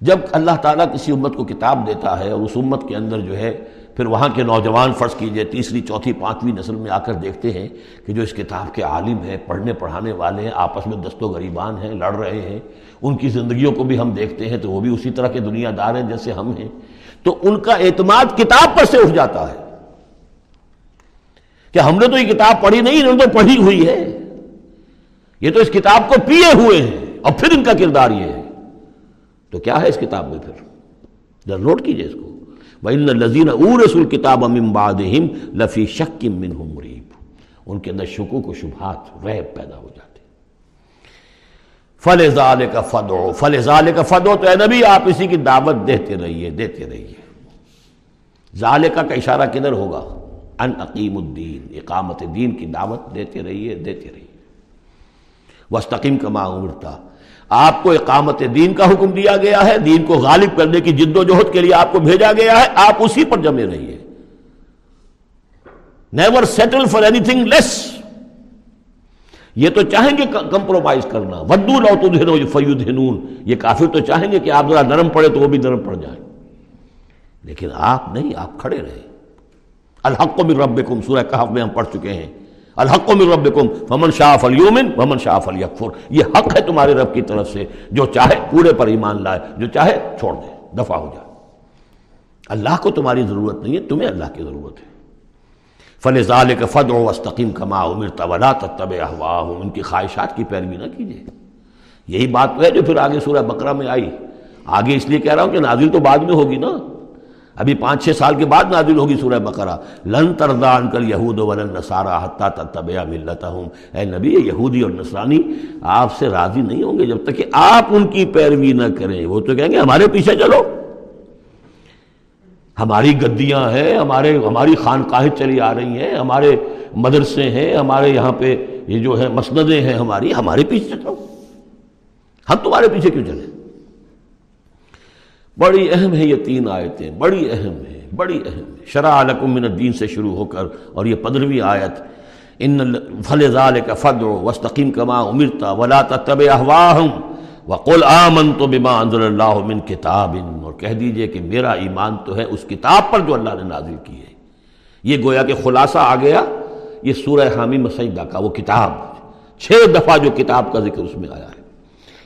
جب اللہ تعالیٰ کسی امت کو کتاب دیتا ہے اور اس امت کے اندر جو ہے، پھر وہاں کے نوجوان فرض کیجیے، تیسری، چوتھی، پانچویں نسل میں آ کر دیکھتے ہیں کہ جو اس کتاب کے عالم ہیں، پڑھنے، پڑھانے والے ہیں، آپس میں دست و غریبان ہیں، لڑ رہے ہیں، ان کی زندگیوں کو بھی ہم دیکھتے ہیں تو وہ بھی اسی طرح کے دنیا دار ہیں جیسے ہم ہیں۔ تو ان کا اعتماد کتاب پر سے اٹھ جاتا ہے کہ ہم نے تو یہ کتاب پڑھی نہیں انہوں نے تو پڑھی ہوئی ہے۔ یہ تو اس کتاب کو پیے ہوئے ہیں اور پھر ان کا کردار یہ ہے۔ تو کیا ہے اس کتاب میں پھر؟ ذرا نوٹ کیجیے اس کو۔ وَإِنَّ الَّذِينَ اُورَسُوا الْكِتَابَ مِن بَعْدِهِمْ لَفِي شَكٍ مِّنْهُ مُرِيبٌ۔ ان کے اندر شکوک و شبہات ریب پیدا ہو جاتے فل ظال کا فدو فل ظال کا فدو تو اے نبی آپ اسی کی دعوت دیتے رہیے دیتے رہیے۔ ظالقہ کا اشارہ کدھر ہوگا؟ ان عقیم الدین، اقامت دین کی دعوت دیتے رہیے دیتے رہیے۔ وسطیم کما عمرتا آپ کو اقامت دین کا حکم دیا گیا ہے، دین کو غالب کرنے کی جد و جہد کے لیے آپ کو بھیجا گیا ہے، آپ اسی پر جمے رہیے۔ Never settle for anything less یہ تو چاہیں گے کمپرومائز کرنا۔ ودو لو تو فیود یہ کافر تو چاہیں گے کہ آپ ذرا نرم پڑے تو وہ بھی نرم پڑ جائیں لیکن آپ نہیں، آپ کھڑے رہے۔ الحق من ربکم، سورہ کہف میں ہم پڑھ چکے ہیں۔ الحق من ربکم، فمن شاہ فلیومن ومن شاہ فلیکفر۔ یہ حق ہے تمہارے رب کی طرف سے، جو چاہے پورے پر ایمان لائے، جو چاہے چھوڑ دے، دفع ہو جائے۔ اللہ کو تمہاری ضرورت نہیں ہے، تمہیں اللہ کی ضرورت ہے۔ فل ذالک فد و وسطیم کما عمر طولا تب احواہم ان کی خواہشات کی پیروی نہ کیجیے یہی بات تو ہے جو پھر آگے سورہ بقرہ میں آئی۔ آگے اس لیے کہہ رہا ہوں کہ نازل تو بعد میں ہوگی نا۔ ابھی پانچ چھ سال کے بعد نازل ہوگی سورہ بقرہ۔ لن تردان کل یہود ولن نصارہ حتیٰ تتبع ملتہم اے نبی یہودی اور نصرانی آپ سے راضی نہیں ہوں گے جب تک کہ آپ ان کی پیروی نہ کریں۔ وہ تو کہیں گے ہمارے پیچھے چلو۔ ہماری گدیاں ہیں، ہمارے، ہماری خانقاہیں چلی آ رہی ہیں، ہمارے مدرسے ہیں، ہمارے یہاں پہ یہ جو ہے مسندیں ہیں ہماری، ہمارے پیچھے چلو۔ ہم تمہارے پیچھے کیوں چلیں بڑی اہم ہے یہ تین آیتیں، بڑی اہم ہے بڑی اہم ہے شرح لکم من الدین سے شروع ہو کر اور یہ پندرہویں آیت۔ ان فل کا فد وسطیم کما امرتا ولا تب احواہم وقل آمن تو بما انزل اللہ من کتاب اور کہہ دیجیے کہ میرا ایمان تو ہے اس کتاب پر جو اللہ نے نازل کی ہے۔ یہ گویا کہ خلاصہ آ گیا، یہ سورہ حامی مسجدہ کا وہ کتاب چھ دفعہ جو کتاب کا ذکر اس میں آیا ہے۔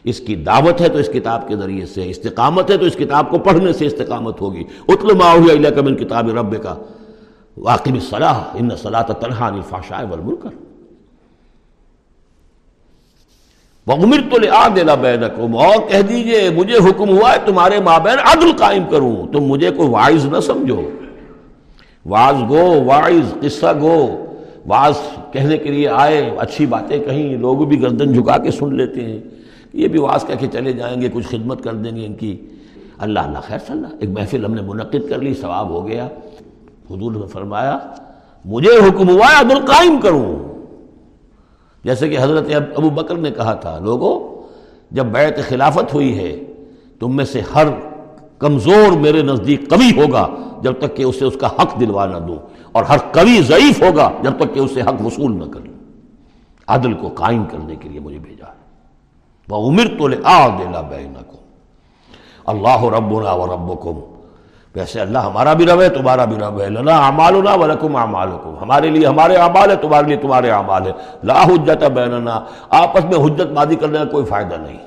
اس کی دعوت ہے تو اس کتاب کے ذریعے سے، استقامت ہے تو اس کتاب کو پڑھنے سے استقامت ہوگی۔ اتل ماحول علیہ من کتاب رب کا واقعی صلاح ان صلاح تنہا الفاشاء والمنکر۔ وَغُمِرْ تو لِعَادِلَ بَيْنَكُمْ۔ اور کہہ دیجیے، مجھے حکم ہوا ہے تمہارے مابین عدل قائم کروں۔ تم مجھے کوئی وائز نہ سمجھو۔ واز گو وائز قصہ گو۔ واز کہنے کے لیے آئے، اچھی باتیں کہیں، لوگ بھی گردن جھکا کے سن لیتے ہیں۔ یہ بھی واس کہہ کے چلے جائیں گے، کچھ خدمت کر دیں گے ان کی۔ اللہ اللہ خیر صلی اللہ۔ ایک محفل ہم نے منعقد کر لی، ثواب ہو گیا۔ حضور نے فرمایا، مجھے حکم ہوا ہے عدل قائم کروں۔ جیسے کہ حضرت ابو بکر نے کہا تھا، لوگوں، جب بیعت خلافت ہوئی ہے، تم میں سے ہر کمزور میرے نزدیک قوی ہوگا، جب تک کہ اسے اس کا حق دلوا نہ دوں، اور ہر قوی ضعیف ہوگا، جب تک کہ اسے حق وصول نہ کروں عدل کو قائم کرنے کے لیے مجھے بھیجا ہے۔ وہ عمر تو لے آ دینا اللہ ربنا و ربکم ویسے اللہ ہمارا بھی رب ہے، تمہارا بھی رب ہے۔ لنا اعمالنا ولکم اعمالکم۔ ہمارے لیے ہمارے اعمال ہے تمہارے لیے تمہارے اعمال ہے لا حجت بیننا۔ آپس میں حجت بازی کرنے کا کوئی فائدہ نہیں۔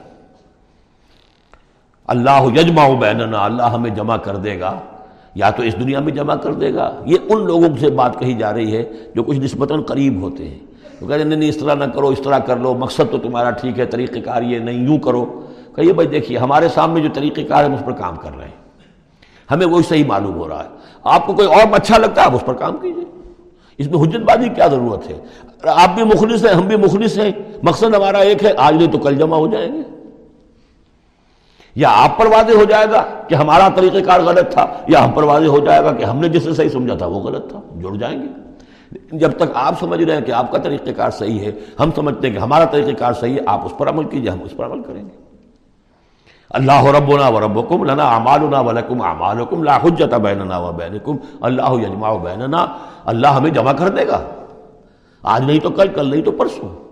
اللہ یجمع بیننا۔ اللہ ہمیں جمع کر دے گا۔ یا تو اس دنیا میں جمع کر دے گا۔ یہ ان لوگوں سے بات کہی جا رہی ہے جو کچھ نسبتاً قریب ہوتے ہیں۔ تو کہتے ہیں، نہیں اس طرح نہ کرو، اس طرح کر لو، مقصد تو تمہارا ٹھیک ہے، طریقہ کار یہ نہیں، یوں کرو۔ کہیے بھائی دیکھیے، ہمارے سامنے جو طریقہ کار ہے، ہم اس پر کام کر رہے ہیں۔ ہمیں وہی صحیح معلوم ہو رہا ہے۔ آپ کو کوئی اور اچھا لگتا ہے، آپ اس پر کام کیجیے اس میں حجت بازی کیا ضرورت ہے؟ آپ بھی مخلص ہیں، ہم بھی مخلص ہیں۔ مقصد ہمارا ایک ہے، آج نہیں تو کل جمع ہو جائیں گے۔ یا آپ پر واضح ہو جائے گا کہ ہمارا طریقہ کار غلط تھا، یا ہم پر واضح ہو جائے گا کہ ہم نے جسے صحیح سمجھا تھا وہ غلط تھا، جڑ جائیں گے۔ جب تک آپ سمجھ رہے ہیں کہ آپ کا طریقہ کار صحیح ہے، ہم سمجھتے ہیں کہ ہمارا طریقہ کار صحیح ہے، آپ اس پر عمل کیجیے، ہم اس پر عمل کریں گے۔ اللہ ربنا و ربکم لنا اعمالنا ولکم اعمالکم لا حجت بیننا و بینکم اللہ یجمع بیننا اللہ ہمیں جمع کر دے گا آج نہیں تو کل کل نہیں تو پرسوں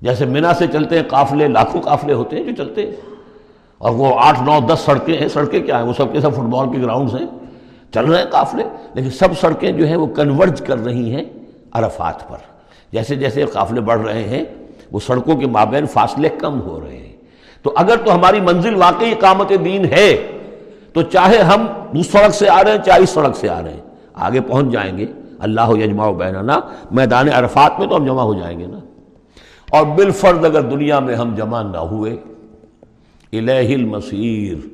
جیسے مینا سے چلتے ہیں، قافلے، لاکھوں قافلے ہوتے ہیں جو چلتے ہیں۔ اور وہ آٹھ، نو، دس سڑکیں ہیں، سڑکیں کیا ہیں؟ وہ سب کے سب فٹ بال کے گراؤنڈز ہیں۔ چل رہے ہیں قافلے، لیکن سب سڑکیں جو ہیں وہ کنورج کر رہی ہیں عرفات پر۔ جیسے جیسے قافلے بڑھ رہے ہیں، وہ سڑکوں کے مابین فاصلے کم ہو رہے ہیں۔ تو اگر تو ہماری منزل واقعی اقامت دین ہے، تو چاہے ہم اس سڑک سے آ رہے ہیں چاہے اس سڑک سے آ رہے ہیں، آگے پہنچ جائیں گے، اللہ یجمع بیننا، میدان عرفات میں تو ہم جمع ہو جائیں گے نا۔ اور بالفرد اگر دنیا میں ہم جمع نہ ہوئے الہ المسیر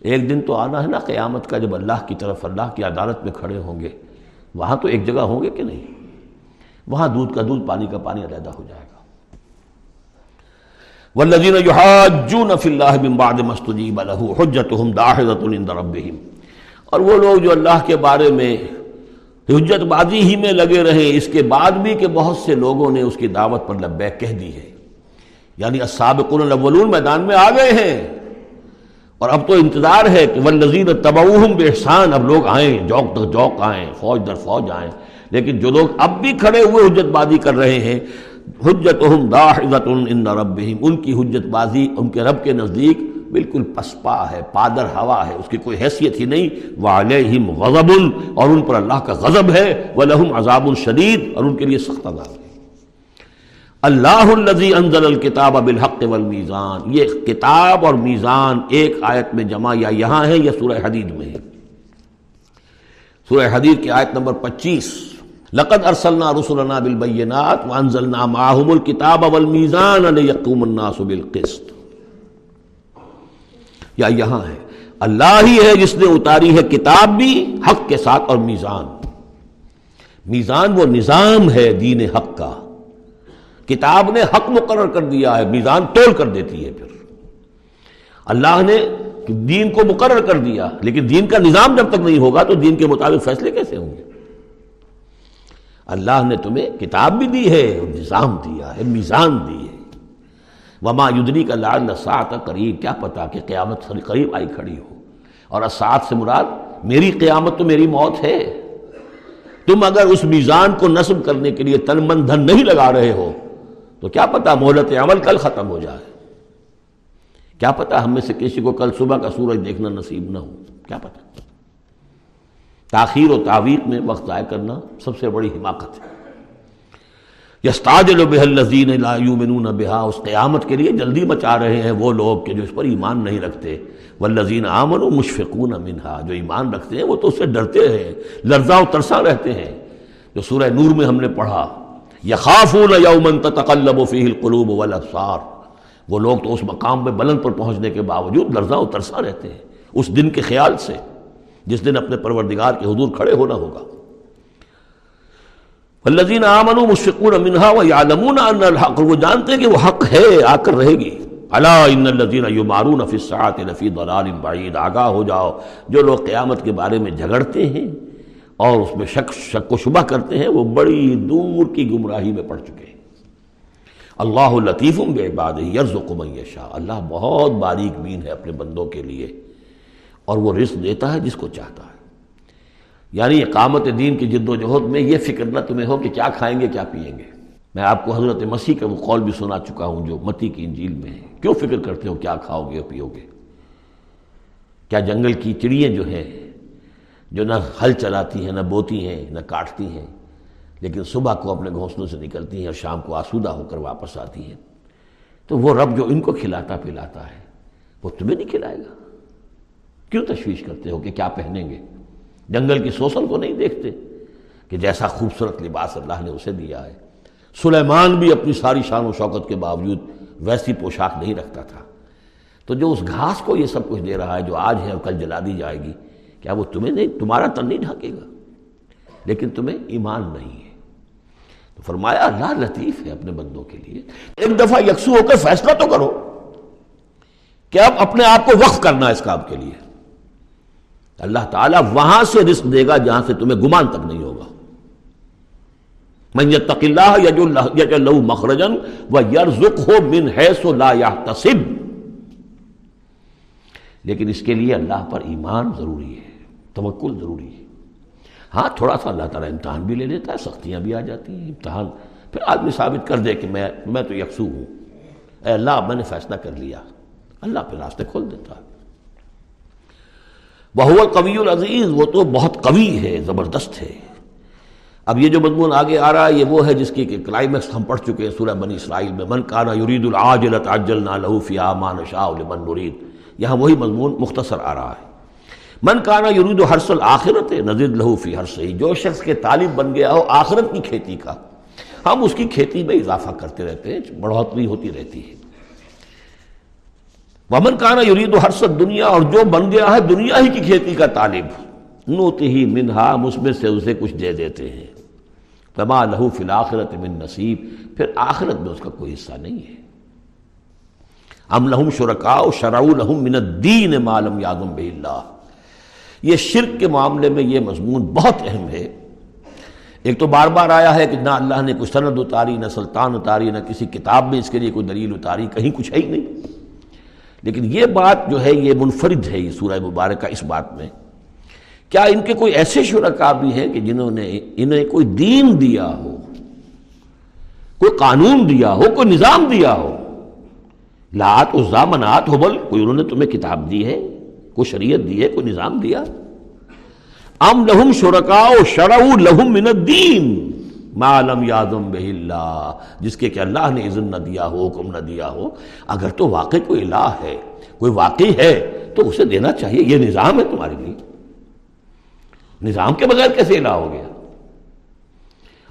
ایک دن تو آنا ہے نا قیامت کا، جب اللہ کی طرف، اللہ کی عدالت میں کھڑے ہوں گے۔ وہاں تو ایک جگہ ہوں گے کہ نہیں؟ وہاں دودھ کا دودھ، پانی کا پانی علیحدہ ہو جائے گا۔ والذین یحاجون فی اللہ من بعد مستجیب له حجتهم داحضۃ عند ربهم اور وہ لوگ جو اللہ کے بارے میں حجت بازی ہی میں لگے رہے، اس کے بعد بھی کہ بہت سے لوگوں نے اس کی دعوت پر لبیک کہہ دی ہے۔ یعنی السابقون الاولون میدان میں آ گئے ہیں۔ اور اب تو انتظار ہے کہ والذین تبعوہم بے اب لوگ آئیں، جوک در جوک آئیں، فوج در فوج آئیں۔ لیکن جو لوگ اب بھی کھڑے ہوئے حجت بازی کر رہے ہیں حجت ان ربہم، ان کی حجت بازی ان کے رب کے نزدیک بالکل پسپا ہے، پادر ہوا ہے، اس کی کوئی حیثیت ہی نہیں، وعلیہم غضب اور ان پر اللہ کا غضب ہے، ولہم عذاب الشدید اور ان کے لیے سخت عذاب ہے۔ اللہ الزی انزل الکتاب بالحق والمیزان، یہ کتاب اور میزان ایک آیت میں جمع یا یہاں ہے یا سورہ حدید میں ہے۔ سورہ حدید کی آیت نمبر پچیس۔ لقد ارسلنا رسولنا بالبینات وانزلنا معهم الكتاب والمیزان لیقوم الناس بالقسط۔ یا یہاں ہے۔ اللہ ہی ہے جس نے اتاری ہے کتاب بھی، حق کے ساتھ اور میزان۔ میزان وہ نظام ہے دین حق کا۔ کتاب نے حق مقرر کر دیا ہے، میزان تول کر دیتی ہے پھر۔ اللہ نے دین کو مقرر کر دیا، لیکن دین کا نظام جب تک نہیں ہوگا تو دین کے مطابق فیصلے کیسے ہوں گے؟ اللہ نے تمہیں کتاب بھی دی ہے نظام دیا ہے، میزان دی ہے۔ وما یدنی کا لال نسات قریب کیا پتا کہ قیامت قریب آئی کھڑی ہو۔ اور اسات سے مراد، میری قیامت تو میری موت ہے۔ تم اگر اس میزان کو نصب کرنے کے لیے تن من دھن نہیں لگا رہے ہو، تو کیا پتا مہلت عمل کل ختم ہو جائے۔ کیا پتا ہم میں سے کسی کو کل صبح کا سورج دیکھنا نصیب نہ ہو۔ کیا پتا۔ تاخیر و تعویق میں وقت ضائع کرنا سب سے بڑی حماقت ہے۔ یستاج الزین بہا اس قیامت کے لیے جلدی مچا رہے ہیں وہ لوگ کہ جو اس پر ایمان نہیں رکھتے۔ وہ لذین آمن و مشفقون منہا، جو ایمان رکھتے ہیں وہ تو اس سے ڈرتے ہیں، لرزاں و ترساں رہتے ہیں۔ جو سورہ نور میں ہم نے پڑھا، یخافون یومن تتقلب فیہ القلوب والابصار۔ وہ لوگ تو اس مقام میں بلند پر پہنچنے کے باوجود لرزاں و ترساں رہتے ہیں، اس دن کے خیال سے۔ جس دن اپنے پروردگار کے حضور کھڑے ہونا ہوگا۔ والذین آمنوا مشفقون منها ويعلمون ان الحق، وہ جانتے ہیں کہ وہ حق ہے، آ کر رہے گی۔ الا ان الذين يمارون في الساعه لفي ضلال بعيد آگاہ ہو جاؤ۔ جو لوگ قیامت کے بارے میں جھگڑتے ہیں اور اس میں شک شک و شبہ کرتے ہیں، وہ بڑی دور کی گمراہی میں پڑ چکے ہیں۔ اللہ لطیف بے عباد یرز و شاہ اللہ بہت باریک بین ہے اپنے بندوں کے لیے۔ اور وہ رزق دیتا ہے جس کو چاہتا ہے۔ یعنی اقامت دین کی جد و جہد میں یہ فکر نہ تمہیں ہو کہ کیا کھائیں گے، کیا پئیں گے۔ میں آپ کو حضرت مسیح کا وہ قول بھی سنا چکا ہوں جو متی کی انجیل میں ہے۔ کیوں فکر کرتے ہو؟ کیا کھاؤ گے پیو گے؟ کیا جنگل کی چڑیاں جو ہیں، جو نہ ہل چلاتی ہیں، نہ بوتی ہیں، نہ کاٹتی ہیں، لیکن صبح کو اپنے گھونسلوں سے نکلتی ہیں اور شام کو آسودہ ہو کر واپس آتی ہیں۔ تو وہ رب جو ان کو کھلاتا پلاتا ہے، وہ تمہیں نہیں کھلائے گا۔ کیوں تشویش کرتے ہو کہ کیا پہنیں گے؟ جنگل کی سوسن کو نہیں دیکھتے کہ جیسا خوبصورت لباس اللہ نے اسے دیا ہے۔ سلیمان بھی اپنی ساری شان و شوکت کے باوجود ویسی پوشاک نہیں رکھتا تھا۔ تو جو اس گھاس کو یہ سب کچھ دے رہا ہے جو آج ہے اور کل جلا دی جائے گی، کیا وہ تمہیں نہیں، تمہارا تن نہیں ڈھانکے گا؟ لیکن تمہیں ایمان نہیں ہے۔ تو فرمایا، اللہ لطیف ہے اپنے بندوں کے لیے۔ ایک دفعہ یکسو ہو کر فیصلہ تو کرو کہ اب اپنے آپ کو وقف کرنا اس کام کے لیے۔ اللہ تعالیٰ وہاں سے رزق دے گا جہاں سے تمہیں گمان تک نہیں ہوگا۔ من یتق اللہ یجل له مخرجا ویرزقه من حیث لا يحتسب لیکن اس کے لیے اللہ پر ایمان ضروری ہے، توکل ضروری ہے۔ ہاں تھوڑا سا اللہ تعالیٰ امتحان بھی لے لیتا ہے، سختیاں بھی آ جاتی ہیں، امتحان۔ پھر آدمی ثابت کر دے کہ میں میں تو یکسو ہوں۔ اے اللہ میں نے فیصلہ کر لیا۔ اللہ پھر راستے کھول دیتا ہے۔ وہ قوی العزیز، وہ تو بہت قوی ہے، زبردست ہے۔ اب یہ جو مضمون آگے آ رہا ہے، یہ وہ ہے جس کی کلائمیکس ہم پڑھ چکے ہیں سورہ بنی اسرائیل میں، من کانا یرید العاجلت عجلنا لہو فی آمان شاء لمن نرید. یہاں وہی مضمون مختصر آ رہا ہے۔ من کانا یرید و حرس الآخرت نزد لہو فی ہر صحیح جو شخص کے طالب بن گیا ہو، آخرت کی کھیتی کا، ہم اس کی کھیتی میں اضافہ کرتے رہتے ہیں، بڑھوتری ہوتی رہتی ہے۔ ومن کانا یرید و حرسد دنیا اور جو بن گیا ہے دنیا ہی کی کھیتی کا طالب نوتی ہی منہا اس میں سے اسے کچھ دے دیتے ہیں۔ تما لہو فی الآخرت من نصیب پھر آخرت میں اس کا کوئی حصہ نہیں ہے۔ ام لہم شرکا شرع لہم من الدین معلوم یادم اللہ یہ شرک کے معاملے میں یہ مضمون بہت اہم ہے۔ ایک تو بار بار آیا ہے کہ نہ اللہ نے کوئی سند اتاری، نہ سلطان اتاری، نہ کسی کتاب میں اس کے لیے کوئی دلیل اتاری، کہیں کچھ ہے ہی نہیں۔ لیکن یہ بات جو ہے یہ منفرد ہے یہ سورہ مبارکہ اس بات میں۔ کیا ان کے کوئی ایسے شرکا بھی ہیں کہ جنہوں نے انہیں کوئی دین دیا ہو؟ کوئی قانون دیا ہو؟ کوئی نظام دیا ہو؟ لات ازامنات ہو بل، کوئی انہوں نے تمہیں کتاب دی ہے، کوئی شریعت دی ہے، کوئی نظام دیا؟ ام لہم شرکا شرع لہم من الدین۔ معلوم یادم بہ اللہ، جس کے کہ اللہ نے اذن نہ دیا ہو، حکم نہ دیا ہو، اگر تو واقع کوئی الہ ہے، کوئی واقعی ہے، تو اسے دینا چاہیے، یہ نظام ہے تمہارے لیے۔ نظام کے بغیر کیسے الہ ہو گیا؟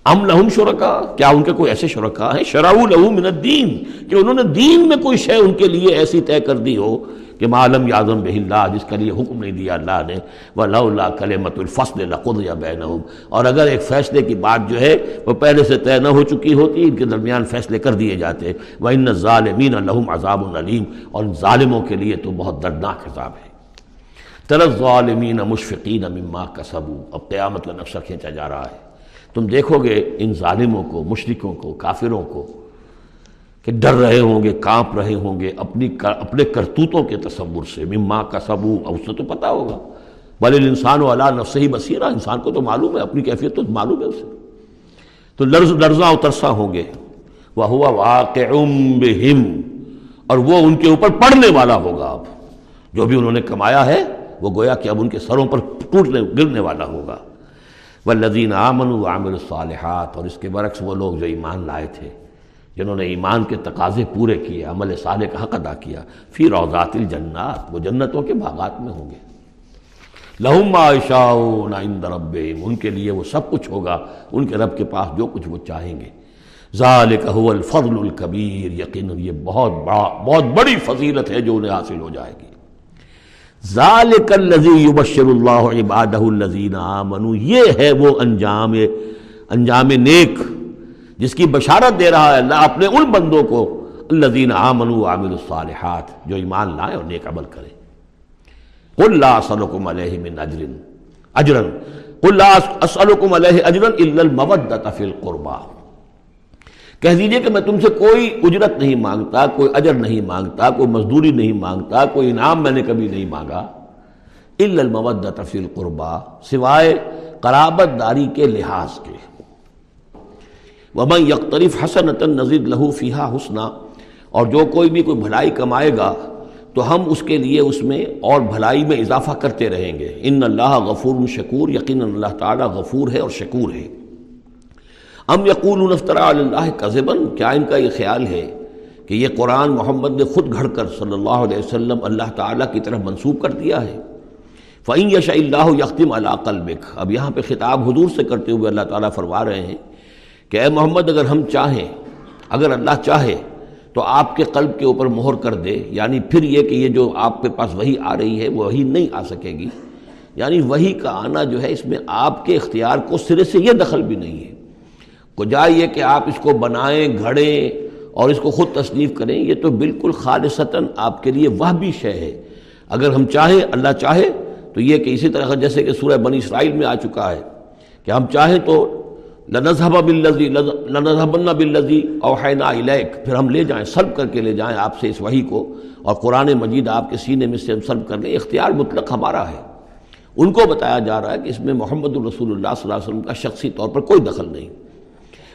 ام لہم شرکا کیا ان کے کوئی ایسے شرکا ہیں؟ شرع لہو من الدین، کہ انہوں نے دین میں کوئی شے ان کے لیے ایسی طے کر دی ہو کہ معلوم یادم بہ اللہ، جس کا لیے حکم نہیں دیا اللہ نے وہ اللہ کلمت الفصل لقد یا بین اور اگر ایک فیصلے کی بات جو ہے، وہ پہلے سے طے نہ ہو چکی ہوتی، ان کے درمیان فیصلے کر دیے جاتے۔ وہ ان ظالمین الحم عذاب العلیم اور ان ظالموں کے لیے تو بہت دردناک حساب ہے۔ طرز ظالمین مشفقین مما کا سبو اب قیامت کا نقشہ کھینچا جا رہا ہے۔ تم دیکھو گے ان ظالموں کو مشرقوں کو، کافروں کو کہ ڈر رہے ہوں گے، کانپ رہے ہوں گے، اپنی اپنے کرتوتوں کے تصور سے، مما کا سبو اب اس سے تو پتا ہوگا۔ بل انسان و اللہ نفس ہی بصیرہ، انسان کو تو معلوم ہے، اپنی کیفیت تو معلوم ہے اسے۔ تو لرز لرزاں اترساں ہوں گے۔ وہ ہوا واقع اور وہ ان کے اوپر پڑنے والا ہوگا اب۔ جو بھی انہوں نے کمایا ہے، وہ گویا کہ اب ان کے سروں پر ٹوٹنے گرنے والا ہوگا۔ وہ لذین آمن و عامر الصالحات، اور اس کے برعکس وہ لوگ جو ایمان لائے تھے۔ جنہوں نے ایمان کے تقاضے پورے کیے، عمل صالح کا حق ادا کیا، فی روزات الجنات، وہ جنتوں کے باغات میں ہوں گے۔ لہم عائشہ عند ربہم، ان کے لیے وہ سب کچھ ہوگا، ان کے رب کے پاس جو کچھ وہ چاہیں گے۔ ذالک هو الفضل الکبیر یقین یہ بہت بڑا، بہت بڑی فضیلت ہے جو انہیں حاصل ہو جائے گی۔ ذالک الذی یبشر اللہ عبادہ الذین آمنوا، یہ ہے وہ انجام انجام نیک۔ جس کی بشارت دے رہا ہے اللہ اپنے ان بندوں کو، الذین آمنوا وعملوا الصالحات، جو ایمان لائیں اور نیک عمل کریں۔ قل لا اسلکم علیہ من اجر اجرا قل لا اسلکم علیہ اجرا الا المودۃ فی القربى کہہ دیجیے کہ میں تم سے کوئی اجرت نہیں مانگتا، کوئی اجر نہیں مانگتا، کوئی مزدوری نہیں مانگتا، کوئی انعام میں نے کبھی نہیں مانگا۔ الا المودۃ فی القربى سوائے قرابت داری کے لحاظ کے۔ ومن یکترف حسنتا نزید لہو فیحا حسنا۔ اور جو کوئی بھی کوئی بھلائی کمائے گا تو ہم اس کے لیے اس میں اور بھلائی میں اضافہ کرتے رہیں گے۔ ان اللہ غفور شکور یقین اللہ تعالیٰ غفور ہے اور شکور ہے۔ ام یقول نفترا اللہ کذبن کیا ان کا یہ خیال ہے کہ یہ قرآن محمد نے خود گھڑ کر صلی اللہ علیہ وسلم اللہ تعالیٰ کی طرف منسوب کر دیا ہے؟ فعین یش اللہ یختم اللہ قلبک اب یہاں پہ خطاب حضور سے کرتے ہوئے اللہ تعالیٰ فرما رہے ہیں کہ اے محمد، اگر ہم چاہیں، اگر اللہ چاہے، تو آپ کے قلب کے اوپر مہر کر دے۔ یعنی پھر یہ کہ یہ جو آپ کے پاس وہی آ رہی ہے، وہ وہی نہیں آ سکے گی۔ یعنی وہی کا آنا جو ہے، اس میں آپ کے اختیار کو سرے سے یہ دخل بھی نہیں ہے۔ کو جائے کہ آپ اس کو بنائیں، گھڑیں اور اس کو خود تصنیف کریں، یہ تو بالکل خالصتاً آپ کے لیے وہ بھی شے ہے۔ اگر ہم چاہیں، اللہ چاہے، تو یہ کہ اسی طرح جیسے کہ سورہ بنی اسرائیل میں آ چکا ہے کہ ہم چاہیں تو لنظہب باللزی لنظہبن باللزی اوحینا الیک۔ پھر ہم لے جائیں، سلب کر کے لے جائیں آپ سے اس وحی کو۔ اور قرآن مجید آپ کے سینے میں سے ہم سلب کر لیں، اختیار مطلق ہمارا ہے۔ ان کو بتایا جا رہا ہے کہ اس میں محمد الرسول اللہ صلی اللہ علیہ وسلم کا شخصی طور پر کوئی دخل نہیں۔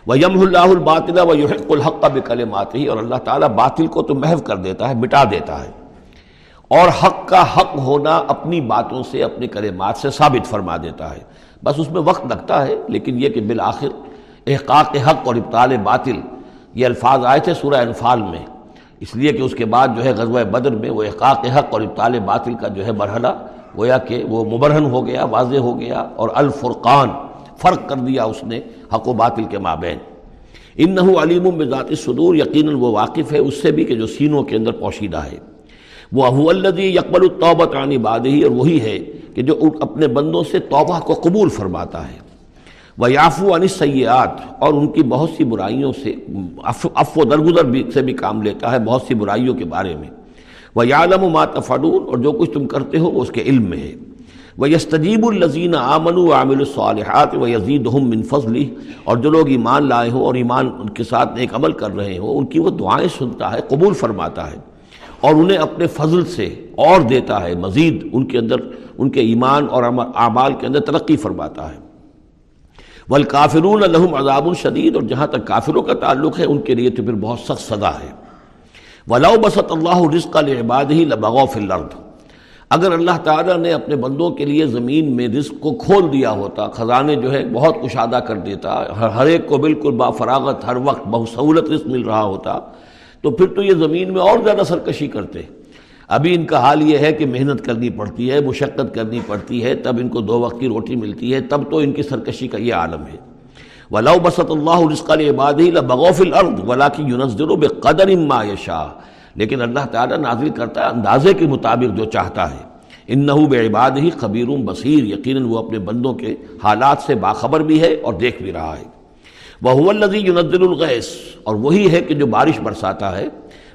وہ یم اللہ الباطلہ و یحق الحق بکلمات ہی اور اللہ تعالیٰ باطل کو تو محو کر دیتا ہے، مٹا دیتا ہے۔ اور حق کا حق ہونا اپنی باتوں سے، اپنے کلمات سے ثابت فرما دیتا ہے۔ بس اس میں وقت لگتا ہے، لیکن یہ کہ بالآخر احقاق حق اور ابطال باطل، یہ الفاظ آئے تھے سورہ انفال میں۔ اس لیے کہ اس کے بعد جو ہے غزوہ بدر میں وہ احقاق حق اور ابطال باطل کا جو ہے مرحلہ، گویا کہ وہ مبرہن ہو گیا، واضح ہو گیا اور الفرقان فرق کر دیا اس نے حق و باطل کے مابین۔ ان وہ الدی یکبل الطبت عانی باد ہی اور وہی ہے کہ جو اپنے بندوں سے توبہ کو قبول فرماتا ہے۔ و یافو عن سیاحت اور ان کی بہت سی برائیوں سے اف و درگزر بھی، سے بھی کام لیتا ہے بہت سی برائیوں کے بارے میں۔ وہ یالم و ماتفرون اور جو کچھ تم کرتے ہو وہ اس کے علم میں ہے۔ وہ یستجیب الزین آمن و عامل الصالحات و یزید من فضلی اور جو لوگ ایمان لائے ہوں اور ایمان ان کے ساتھ ایک عمل کر رہے ہوں ان کی وہ دعائیں سنتا ہے، قبول فرماتا ہے۔ اور انہیں اپنے فضل سے اور دیتا ہے، مزید ان کے اندر، ان کے ایمان اور اعمال کے اندر ترقی فرماتا ہے۔ والکافرون لہم عذاب الشدید اور جہاں تک کافروں کا تعلق ہے، ان کے لیے تو پھر بہت سخت سزا ہے۔ ولاؤ بسط اللہ رزق العباد ہی لبغوف الارض اگر اللہ تعالیٰ نے اپنے بندوں کے لیے زمین میں رزق کو کھول دیا ہوتا، خزانے جو ہے بہت کشادہ کر دیتا ہر ایک کو بالکل با فراغت، ہر وقت بہت سہولت رزق مل رہا ہوتا تو پھر تو یہ زمین میں اور زیادہ سرکشی کرتے۔ ابھی ان کا حال یہ ہے کہ محنت کرنی پڑتی ہے، مشقت کرنی پڑتی ہے، تب ان کو دو وقت کی روٹی ملتی ہے، تب تو ان کی سرکشی کا یہ عالم ہے۔ ولاؤ بسط اللہ رسق عبادی بغوف الارض ولا کی یونسدر بے قدر اما شاہ لیکن اللہ تعالیٰ نازل کرتا ہے اندازے کے مطابق جو چاہتا ہے۔ ان نحو بے عباد ہی خبیر بصیر یقیناً وہ اپنے بندوں کے حالات سے باخبر بھی ہے اور دیکھ بھی رہا ہے۔ وہ الزی یونزل الغیث، اور وہی ہے کہ جو بارش برساتا ہے۔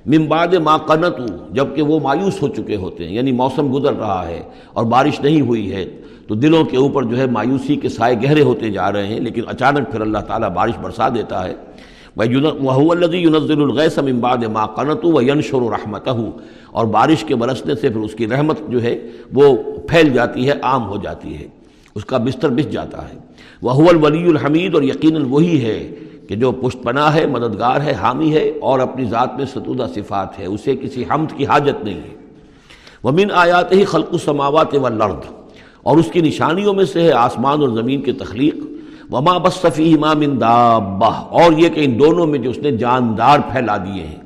ممباد ما قنت جبکہ وہ مایوس ہو چکے ہوتے ہیں یعنی موسم گزر رہا ہے اور بارش نہیں ہوئی ہے۔ تو دلوں کے اوپر جو ہے مایوسی کے سائے گہرے ہوتے جا رہے ہیں، لیکن اچانک پھر اللہ تعالیٰ بارش برسا دیتا ہے۔ وہ الزی یونزل الغیث ممباد ما قنت و ینشر و رحمت اور بارش کے برسنے سے پھر اس کی رحمت جو ہے وہ پھیل جاتی ہے، عام ہو جاتی ہے۔ اس کا بستر بس جاتا ہے۔ وہ الولی الحمید اور یقیناً وہی ہے کہ جو پشت پناہ ہے، مددگار ہے، حامی ہے اور اپنی ذات میں ستودہ صفات ہے اسے کسی حمد کی حاجت نہیں ہے۔ وہ من آیات ہی خلق السماوات و لرد اور اس کی نشانیوں میں سے ہے آسمان اور زمین کی تخلیق۔ وما بصفی امام دابہ، اور یہ کہ ان دونوں میں جو اس نے جاندار پھیلا دیے ہیں۔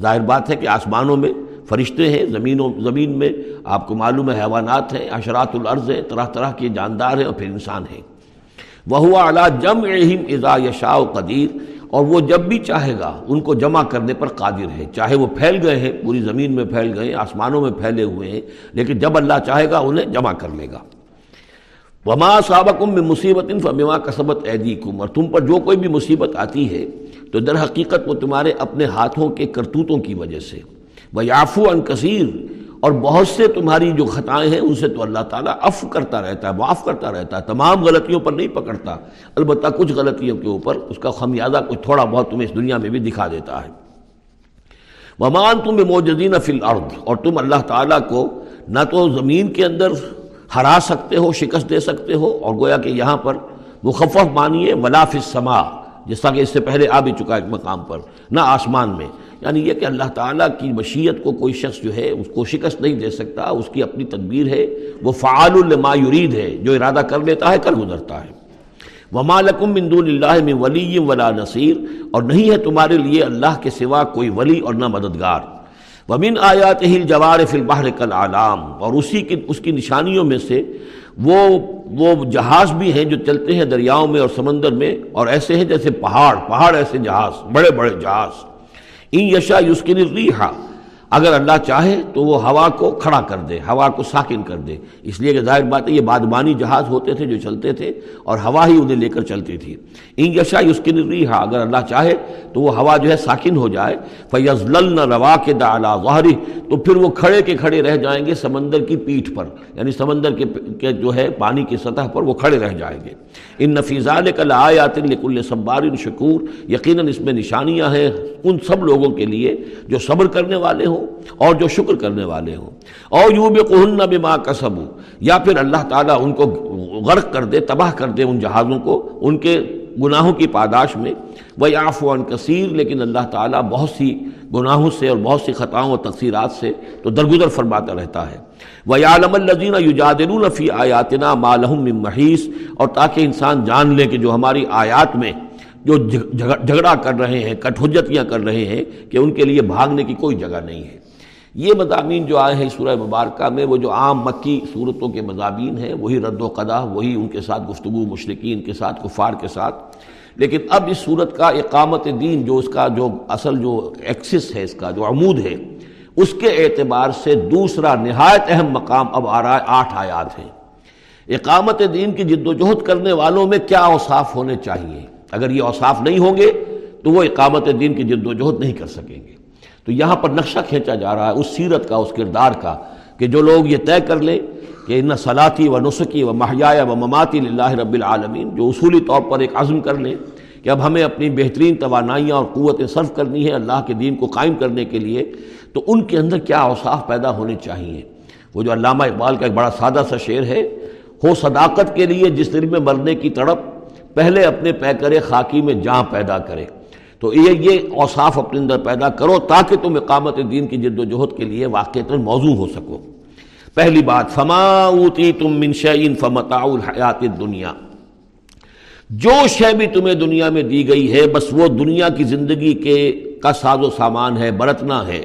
ظاہر بات ہے کہ آسمانوں میں فرشتے ہیں، زمینوں، زمین میں آپ کو معلوم ہے حیوانات ہیں اشرات العرض ہیں، طرح طرح کے جاندار ہیں اور پھر انسان ہیں۔ وہ اعلیٰ جم اہم اضاء یشاء قدیر۔ اور وہ جب بھی چاہے گا، ان کو جمع کرنے پر قادر ہے۔ چاہے وہ پھیل گئے ہیں، پوری زمین میں پھیل گئے ہیں، آسمانوں میں پھیلے ہوئے ہیں، لیکن جب اللہ چاہے گا، انہیں جمع کر لے گا۔ وما صابقم میں مصیبت فما کسبت عیدی کم اور تم پر جو کوئی بھی مصیبت آتی ہے، تو در حقیقت وہ تمہارے اپنے ہاتھوں کے کرتوتوں کی وجہ سے۔ وہ یافو ان کثیر اور بہت سے تمہاری جو خطائیں ہیں، ان سے تو اللہ تعالیٰ اف کرتا رہتا ہے، معاف کرتا رہتا ہے، تمام غلطیوں پر نہیں پکڑتا۔ البتہ کچھ غلطیوں کے اوپر اس کا خمیازہ کچھ تھوڑا بہت تمہیں اس دنیا میں بھی دکھا دیتا ہے۔ ومان تم موجودین فی الارض اور تم اللہ تعالیٰ کو نہ تو زمین کے اندر ہرا سکتے ہو، شکست دے سکتے ہو، اور گویا کہ یہاں پر مخفف مانیے ولاف السما جس طرح کہ اس سے پہلے آ بھی چکا ایک مقام پر، نہ آسمان میں۔ یعنی یہ کہ اللہ تعالیٰ کی مشیت کو کوئی شخص جو ہے اس کو شکست نہیں دے سکتا، اس کی اپنی تدبیر ہے۔ وہ فعال الما یرید ہے، جو ارادہ کر لیتا ہے، کر گزرتا ہے۔ وما لکم من دون اللہ میں ولی ولا نصیر۔ اور نہیں ہے تمہارے لیے اللہ کے سوا کوئی ولی اور نہ مددگار۔ ومن آیات ہل جوار فی البحر کل عالام اور اسی کی، اس کی نشانیوں میں سے وہ وہ جہاز بھی ہیں جو چلتے ہیں دریاؤں میں اور سمندر میں، اور ایسے ہیں جیسے پہاڑ پہاڑ ایسے جہاز، بڑے بڑے جہاز۔ ان یشا یسکن ریحا اگر اللہ چاہے تو وہ ہوا کو کھڑا کر دے، ہوا کو ساکن کر دے۔ اس لیے کہ ظاہر بات ہے، یہ بادبانی جہاز ہوتے تھے جو چلتے تھے اور ہوا ہی انہیں لے کر چلتی تھی۔ ان یشا یسکن ریحا اگر اللہ چاہے تو وہ ہوا جو ہے ساکن ہو جائے۔ فیض نہ روا کے دالا ظاہری تو پھر وہ کھڑے کے کھڑے رہ جائیں گے سمندر کی پیٹھ پر یعنی سمندر کے جو ہے پانی کی سطح پر وہ کھڑے رہ جائیں گے۔ ان نفیزان کل آیات لکل صبار شکور، یقیناً اس میں نشانیاں ہیں ان سب لوگوں کے لیے جو صبر کرنے والے ہوں اور جو شکر کرنے والے ہوں۔ اور یوں بے قہن بما کسب یا پھر اللہ تعالیٰ ان کو غرق کر دے، تباہ کر دے ان جہازوں کو، ان کے گناہوں کی پاداش میں۔ وہ عن کثیر، لیکن اللہ تعالیٰ بہت سی گناہوں سے اور بہت سی خطاؤں اور تقصیرات سے تو درگزر فرماتا رہتا ہے۔ وہ عالم الزین یوجادن فی آیاتنا مالحم محیث اور تاکہ انسان جان لے کہ جو ہماری آیات میں جو جھگڑا کر رہے ہیں، کٹھجتیاں کر رہے ہیں کہ ان کے لیے بھاگنے کی کوئی جگہ نہیں ہے۔ یہ مضامین جو آئے ہیں سورہ مبارکہ میں، وہ جو عام مکی صورتوں کے مضامین ہیں، وہی رد و قدا وہی ان کے ساتھ گفتگو مشرقین کے ساتھ، کفار کے ساتھ۔ لیکن اب اس صورت کا اقامت دین جو اس کا جو اصل جو ایکسس ہے، اس کا جو عمود ہے اس کے اعتبار سے دوسرا نہایت اہم مقام اب آ رہا ہے آٹھ آیات ہیں۔ اقامت دین کی جد و جہد کرنے والوں میں کیا اوصاف ہونے چاہیے؟ اگر یہ اوصاف نہیں ہوں گے تو وہ اقامت دین کی جد و جہد نہیں کر سکیں گے۔ تو یہاں پر نقشہ کھینچا جا رہا ہے اس سیرت کا، اس کردار کا کہ جو لوگ یہ طے کر لیں کہ ان صلاطی و نسخی و محیا و مماتی اللہ رب العالمین، جو اصولی طور پر ایک عزم کر لیں کہ اب ہمیں اپنی بہترین توانائیاں اور قوتیں صرف کرنی ہے اللہ کے دین کو قائم کرنے کے لیے تو ان کے اندر کیا اوصاف پیدا ہونے چاہیے؟ وہ جو علامہ اقبال کا ایک بڑا سادہ سا شعر ہے، ہو صداقت کے لیے جس دل میں مرنے کی تڑپ، پہلے اپنے پیکرے خاکی میں جاں پیدا کرے۔ تو یہ یہ اوصاف اپنے اندر پیدا کرو تاکہ تم اقامت دین کی جد و جہد کے لیے واقع موضوع ہو سکو۔ پہلی بات، فما اوتی تم منشین فمتا الحیات دنیا جو شے بھی تمہیں دنیا میں دی گئی ہے، بس وہ دنیا کی زندگی کے کا ساز و سامان ہے، برتنا ہے۔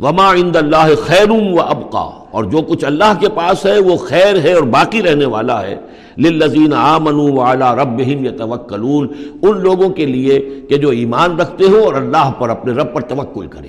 وما عند اللہ خیر و ابقا اور جو کچھ اللہ کے پاس ہے وہ خیر ہے اور باقی رہنے والا ہے۔ للذین آمنوا وعلا ربہم یتوکلون ان لوگوں کے لیے کہ جو ایمان رکھتے ہو اور اللہ پر اپنے رب پر توکل کرے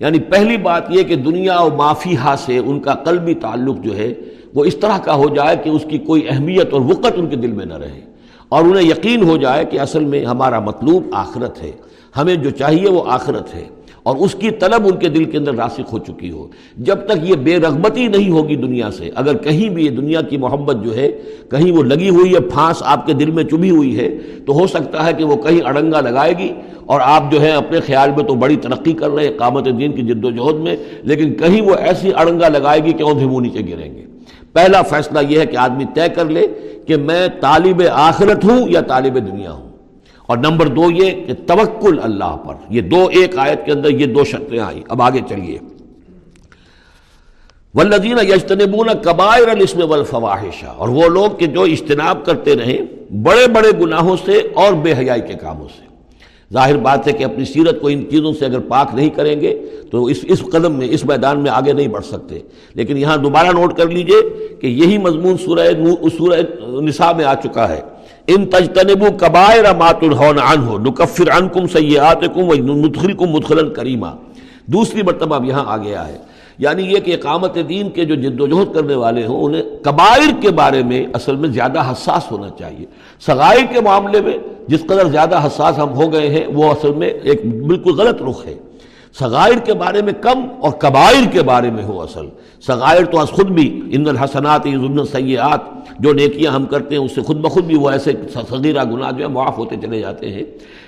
یعنی پہلی بات یہ کہ دنیا و معافیہ سے ان کا قلبی تعلق جو ہے وہ اس طرح کا ہو جائے کہ اس کی کوئی اہمیت اور وقت ان کے دل میں نہ رہے۔ اور انہیں یقین ہو جائے کہ اصل میں ہمارا مطلوب آخرت ہے۔ ہمیں جو چاہیے وہ آخرت ہے۔ اور اس کی طلب ان کے دل کے اندر راسخ ہو چکی ہو۔ جب تک یہ بے رغبتی نہیں ہوگی دنیا سے، اگر کہیں بھی یہ دنیا کی محبت جو ہے، کہیں وہ لگی ہوئی ہے، پھانس آپ کے دل میں چبھی ہوئی ہے، تو ہو سکتا ہے کہ وہ کہیں اڑنگا لگائے گی۔ اور آپ جو ہے اپنے خیال میں تو بڑی ترقی کر رہے ہیں قامت دین کی جد و جہد میں، لیکن کہیں وہ ایسی اڑنگا لگائے گی کہ اونھے منہ نیچے گریں گے۔ پہلا فیصلہ یہ ہے کہ آدمی طے کر لے کہ میں طالب آخرت ہوں یا طالب دنیا ہوں۔ اور نمبر دو یہ کہ توکل اللہ پر۔ یہ دو ایک آیت کے اندر یہ دو شرطیں آئی اب آگے چلیے۔ ولدین یجتنبون کبائر الاسم والفواحشہ اور وہ لوگ کہ جو اجتناب کرتے رہیں بڑے بڑے گناہوں سے اور بے حیائی کے کاموں سے۔ ظاہر بات ہے کہ اپنی سیرت کو ان چیزوں سے اگر پاک نہیں کریں گے تو اس اس قدم میں، اس میدان میں آگے نہیں بڑھ سکتے۔ لیکن یہاں دوبارہ نوٹ کر لیجیے کہ یہی مضمون سورہ سورہ نساء میں آ چکا ہے۔ ان تجتنبو کبائر مات الحون عنہ نکفر عنکم سیئاتکم و ندخلکم مدخلا کریما دوسری مرتبہ اب یہاں آ گیا ہے۔ یعنی یہ کہ اقامت دین کے جو جد و جہد کرنے والے ہوں، انہیں کبائر کے بارے میں اصل میں زیادہ حساس ہونا چاہیے۔ سغائر کے معاملے میں جس قدر زیادہ حساس ہم ہو گئے ہیں، وہ اصل میں ایک بالکل غلط رخ ہے۔ سغائر کے بارے میں کم اور کبائر کے بارے میں ہو اصل۔ سغائر تو از خود بھی، ان الحسنات ضمن سیاحت جو نیکیاں ہم کرتے ہیں، اس سے خود بخود بھی وہ ایسے صغیرہ گناہ جو ہے معاف ہوتے چلے جاتے ہیں۔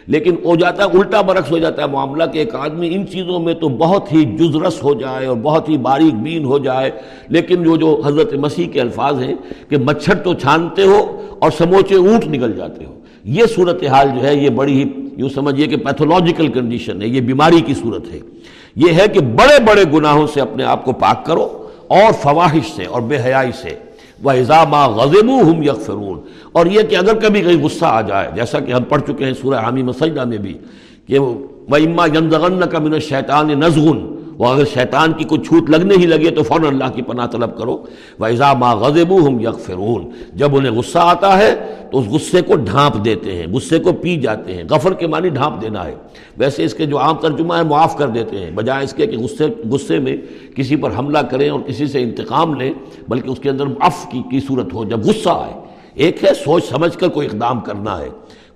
لیکن ہو جاتا ہے، الٹا برعکس ہو جاتا ہے معاملہ کہ ایک آدمی ان چیزوں میں تو بہت ہی جزرس ہو جائے اور بہت ہی باریک بین ہو جائے۔ لیکن جو جو حضرت مسیح کے الفاظ ہیں کہ مچھر تو چھانتے ہو اور سموچے اونٹ نکل جاتے ہو۔ یہ صورتحال جو ہے یہ بڑی ہی یوں سمجھیے کہ پیتھولوجیکل کنڈیشن ہے، یہ بیماری کی صورت ہے۔ یہ ہے کہ بڑے بڑے گناہوں سے اپنے آپ کو پاک کرو اور فواہش سے اور بے حیائی سے۔ وہ اضامہ غزم ہم یکفرون اور یہ کہ اگر کبھی کہیں غصہ آ جائے، جیسا کہ ہم پڑھ چکے ہیں سورہ حامی مسجدہ میں بھی، کہ وہ اما جنزغن کا من شیطان نزغن وہ اگر شیطان کی کوئی چھوٹ لگنے ہی لگے تو فوراً اللہ کی پناہ طلب کرو۔ ویزا ما غزبو ہم یغفرون جب انہیں غصہ آتا ہے تو اس غصے کو ڈھانپ دیتے ہیں، غصے کو پی جاتے ہیں۔ غفر کے معنی ڈھانپ دینا ہے۔ ویسے اس کے جو عام ترجمہ ہے معاف کر دیتے ہیں، بجائے اس کے کہ غصے غصے میں کسی پر حملہ کریں اور کسی سے انتقام لیں، بلکہ اس کے اندر اف کی کی صورت ہو۔ جب غصہ آئے، ایک ہے سوچ سمجھ کر کوئی اقدام کرنا ہے۔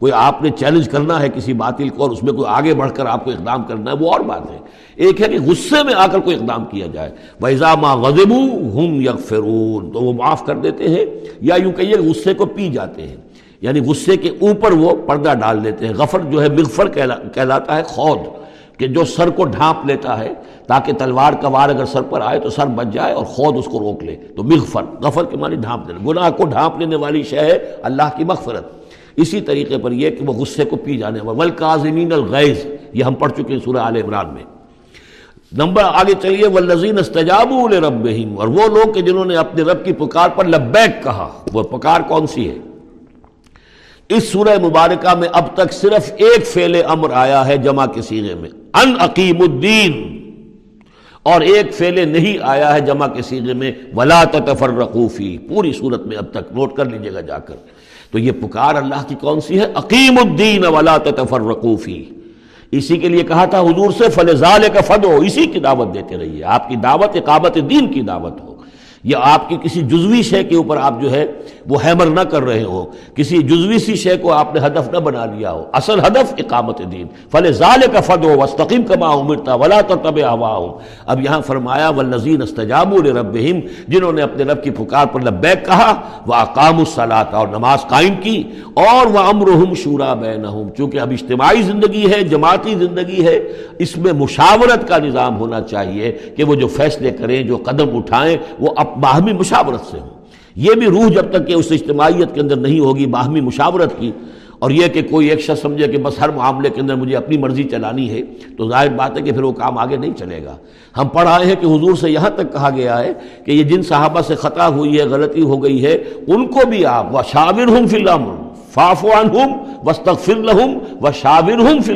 کوئی آپ نے چیلنج کرنا ہے کسی باطل کو اور اس میں کوئی آگے بڑھ کر آپ کو اقدام کرنا ہے، وہ اور بات ہے۔ ایک ہے کہ غصے میں آ کر کوئی اقدام کیا جائے۔ ویزا ما غزبو ہم یغفرون تو وہ معاف کر دیتے ہیں یا یوں کہیے غصے کو پی جاتے ہیں۔ یعنی غصے کے اوپر وہ پردہ ڈال دیتے ہیں۔ غفر جو ہے مغفر کہلاتا ہے خود کہ جو سر کو ڈھانپ لیتا ہے تاکہ تلوار کا وار اگر سر پر آئے تو سر بچ جائے اور خود اس کو روک لے۔ تو مغفر، غفر کے معنی ڈھانپ دینا۔ گناہ کو ڈھانپ لینے والی شے ہے اللہ کی مغفرت۔ اسی طریقے پر یہ کہ وہ غصے کو پی جانے والا ولکاظمین الغیظ یہ ہم پڑھ چکے ہیں سورہ آل عمران میں۔ نمبر آگے چلیے وہ لذین استجاب رب اور وہ لوگ کہ جنہوں نے اپنے رب کی پکار پر لبیک کہا۔ وہ پکار کون سی ہے؟ اس سورہ مبارکہ میں اب تک صرف ایک فعل امر آیا ہے جمع کے سیغے میں۔ ان عقیم الدین۔ اور ایک فعل نہیں آیا ہے جمع کے سیغے میں۔ ولا تفرقوفی پوری صورت میں اب تک نوٹ کر لیجیے گا جا کر۔ تو یہ پکار اللہ کی کون سی ہے؟ عقیم الدین ولا تفرقوفی اسی کے لیے کہا تھا، حضور سے فلزال کا فد ہو اسی کی دعوت دیتے رہیے۔ آپ کی دعوت اقامت دین کی دعوت ہو۔ یا آپ کی کسی جزوی شے کے اوپر آپ جو ہے وہ حیمر نہ کر رہے ہو، کسی جزوی سی شے کو آپ نے ہدف نہ بنا لیا ہو، اصل ہدف اقامت دین۔ فل ظال کا فد ہو وسطیم کما امرتا ولا تو طب ہوا اب یہاں فرمایا و استجاب رب جنہوں نے اپنے رب کی پکار پر لبیک کہا وہ اقام الصلاط اور نماز قائم کی، اور وہ امرحم شورا بین چونکہ اب اجتماعی زندگی ہے، جماعتی زندگی ہے، اس میں مشاورت کا نظام ہونا چاہیے کہ وہ جو فیصلے کریں، جو قدم اٹھائیں، وہ اب باہمی مشاورت سے ہوں۔ یہ بھی روح جب تک کہ اس اجتماعیت کے اندر نہیں ہوگی، باہمی مشاورت کی، اور یہ کہ کوئی ایک شخص سمجھے کہ بس ہر معاملے کے اندر مجھے اپنی مرضی چلانی ہے، تو ظاہر بات ہے کہ پھر وہ کام آگے نہیں چلے گا۔ ہم پڑھ آئے ہیں کہ حضور سے یہاں تک کہا گیا ہے کہ یہ جن صحابہ سے خطا ہوئی ہے، غلطی ہو گئی ہے، ان کو بھی آپ و شاور ہوں فی الامر فافوان ہوں وسطر لہم و شاور ہوں فی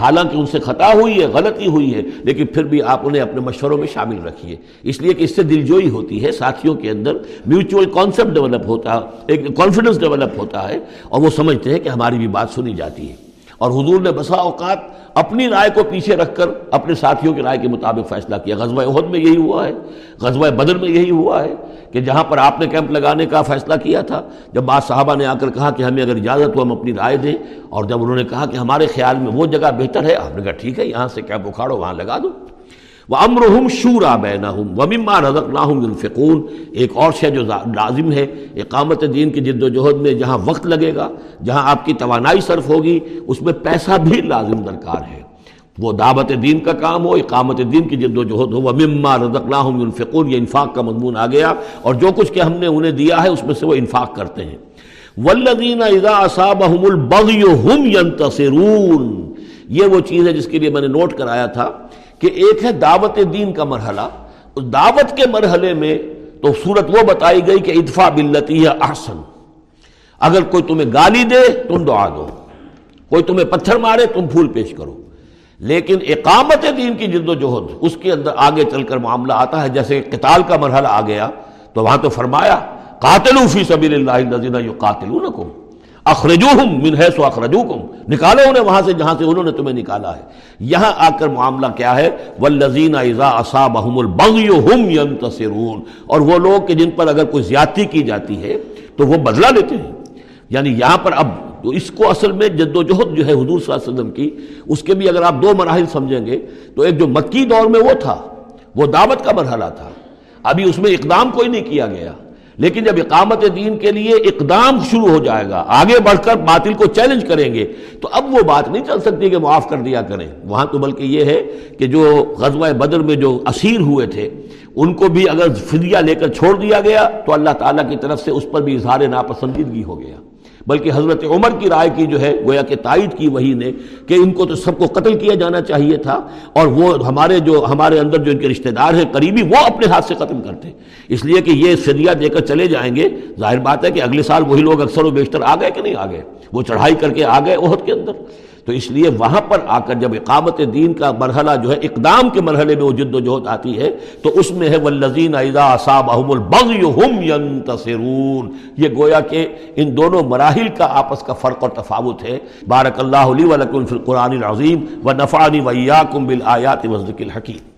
حالانکہ ان سے خطا ہوئی ہے، غلطی ہوئی ہے، لیکن پھر بھی آپ انہیں اپنے مشوروں میں شامل رکھیے۔ اس لیے کہ اس سے دلجوئی ہوتی ہے، ساتھیوں کے اندر میوچول کانسیپٹ ڈیولپ ہوتا ہے ایک کانفیڈنس ڈیولپ ہوتا ہے، اور وہ سمجھتے ہیں کہ ہماری بھی بات سنی جاتی ہے۔ اور حضور نے بسا اوقات اپنی رائے کو پیچھے رکھ کر اپنے ساتھیوں کی رائے کے مطابق فیصلہ کیا۔ غزوہ عہد میں یہی ہوا ہے۔ غزوہ بدر میں یہی ہوا ہے کہ جہاں پر آپ نے کیمپ لگانے کا فیصلہ کیا تھا، جب بعض صحابہ نے آ کر کہا کہ ہمیں اگر اجازت ہو ہم اپنی رائے دیں، اور جب انہوں نے کہا کہ ہمارے خیال میں وہ جگہ بہتر ہے، آپ نے کہا ٹھیک ہے، یہاں سے کیمپ اکھاڑو، وہاں لگا دو۔ وہ امرحم شورا بینا ومما رضق ایک اور شے جو لازم ہے، اقامت دین کی جد و جہد میں جہاں وقت لگے گا، جہاں آپ کی توانائی صرف ہوگی، اس میں پیسہ بھی لازم درکار ہے۔ وہ دعوت دین کا کام ہو، اقامت دین کی جد و جہد ہو وہ مما رضق نہ یہ انفاق کا مضمون آ۔ گیا اور جو کچھ کہ ہم نے انہیں دیا ہے، اس میں سے وہ انفاق کرتے ہیں۔ ولدین اذا البغی ہم ینتصرون یہ وہ چیز ہے جس کے لیے میں نے نوٹ کرایا تھا۔ کہ ایک ہے دعوت دین کا مرحلہ، اس دعوت کے مرحلے میں تو صورت وہ بتائی گئی کہ ادفا بلتی ہے احسن۔ اگر کوئی تمہیں گالی دے، تم دعا دو۔ کوئی تمہیں پتھر مارے، تم پھول پیش کرو۔ لیکن اقامت دین کی جد و جہد، اس کے اندر آگے چل کر معاملہ آتا ہے۔ جیسے قتال کا مرحلہ آ گیا، تو وہاں تو فرمایا قاتلو فی سبیل اللہ یو قاتلونکم اخرجوہم من حیث اخرجوکم۔ نکالو انہیں وہاں سے جہاں سے انہوں نے تمہیں نکالا ہے۔ یہاں آ کر معاملہ کیا ہے؟ والذین اذا اصابہم البغی ہم اور وہ لوگ کہ جن پر اگر کوئی زیادتی کی جاتی ہے تو وہ بدلہ لیتے ہیں۔ یعنی یہاں پر اب تو اس کو اصل میں جد و جہد جو ہے حضور صلی اللہ علیہ وسلم کی، اس کے بھی اگر آپ دو مراحل سمجھیں گے تو ایک جو مکی دور میں وہ تھا، وہ دعوت کا مرحلہ تھا۔ ابھی اس میں اقدام کوئی نہیں کیا گیا۔ لیکن جب اقامت دین کے لیے اقدام شروع ہو جائے گا، آگے بڑھ کر باطل کو چیلنج کریں گے، تو اب وہ بات نہیں چل سکتی کہ معاف کر دیا کریں۔ وہاں تو بلکہ یہ ہے کہ جو غزوہ بدر میں جو اسیر ہوئے تھے، ان کو بھی اگر فدیہ لے کر چھوڑ دیا گیا، تو اللہ تعالیٰ کی طرف سے اس پر بھی اظہار ناپسندیدگی ہو گیا۔ بلکہ حضرت عمر کی رائے کی جو ہے، گویا کہ تائید کی وہی نے کہ ان کو تو سب کو قتل کیا جانا چاہیے تھا اور وہ ہمارے جو، ہمارے اندر جو ان کے رشتہ دار ہیں، قریبی، وہ اپنے ہاتھ سے ختم کرتے۔ اس لیے کہ یہ صدیہ دے کر چلے جائیں گے، ظاہر بات ہے کہ اگلے سال وہی لوگ اکثر و بیشتر آ گئے کہ نہیں آ گئے؟ وہ چڑھائی کر کے آ گئے عہد کے اندر۔ تو اس لیے وہاں پر آ کر جب اقامت دین کا مرحلہ جو ہے، اقدام کے مرحلے میں وہ جد و جہد آتی ہے، تو اس میں ہے والذین اذا اصابہم البغی ہم ینتصرون یہ گویا کہ ان دونوں مراحل کا آپس کا فرق اور تفاوت ہے۔ بارک اللہ علی ولکم فی القرآن العظیم۔ و نفعنی ویاکم بالآیات وزرک الحکیم۔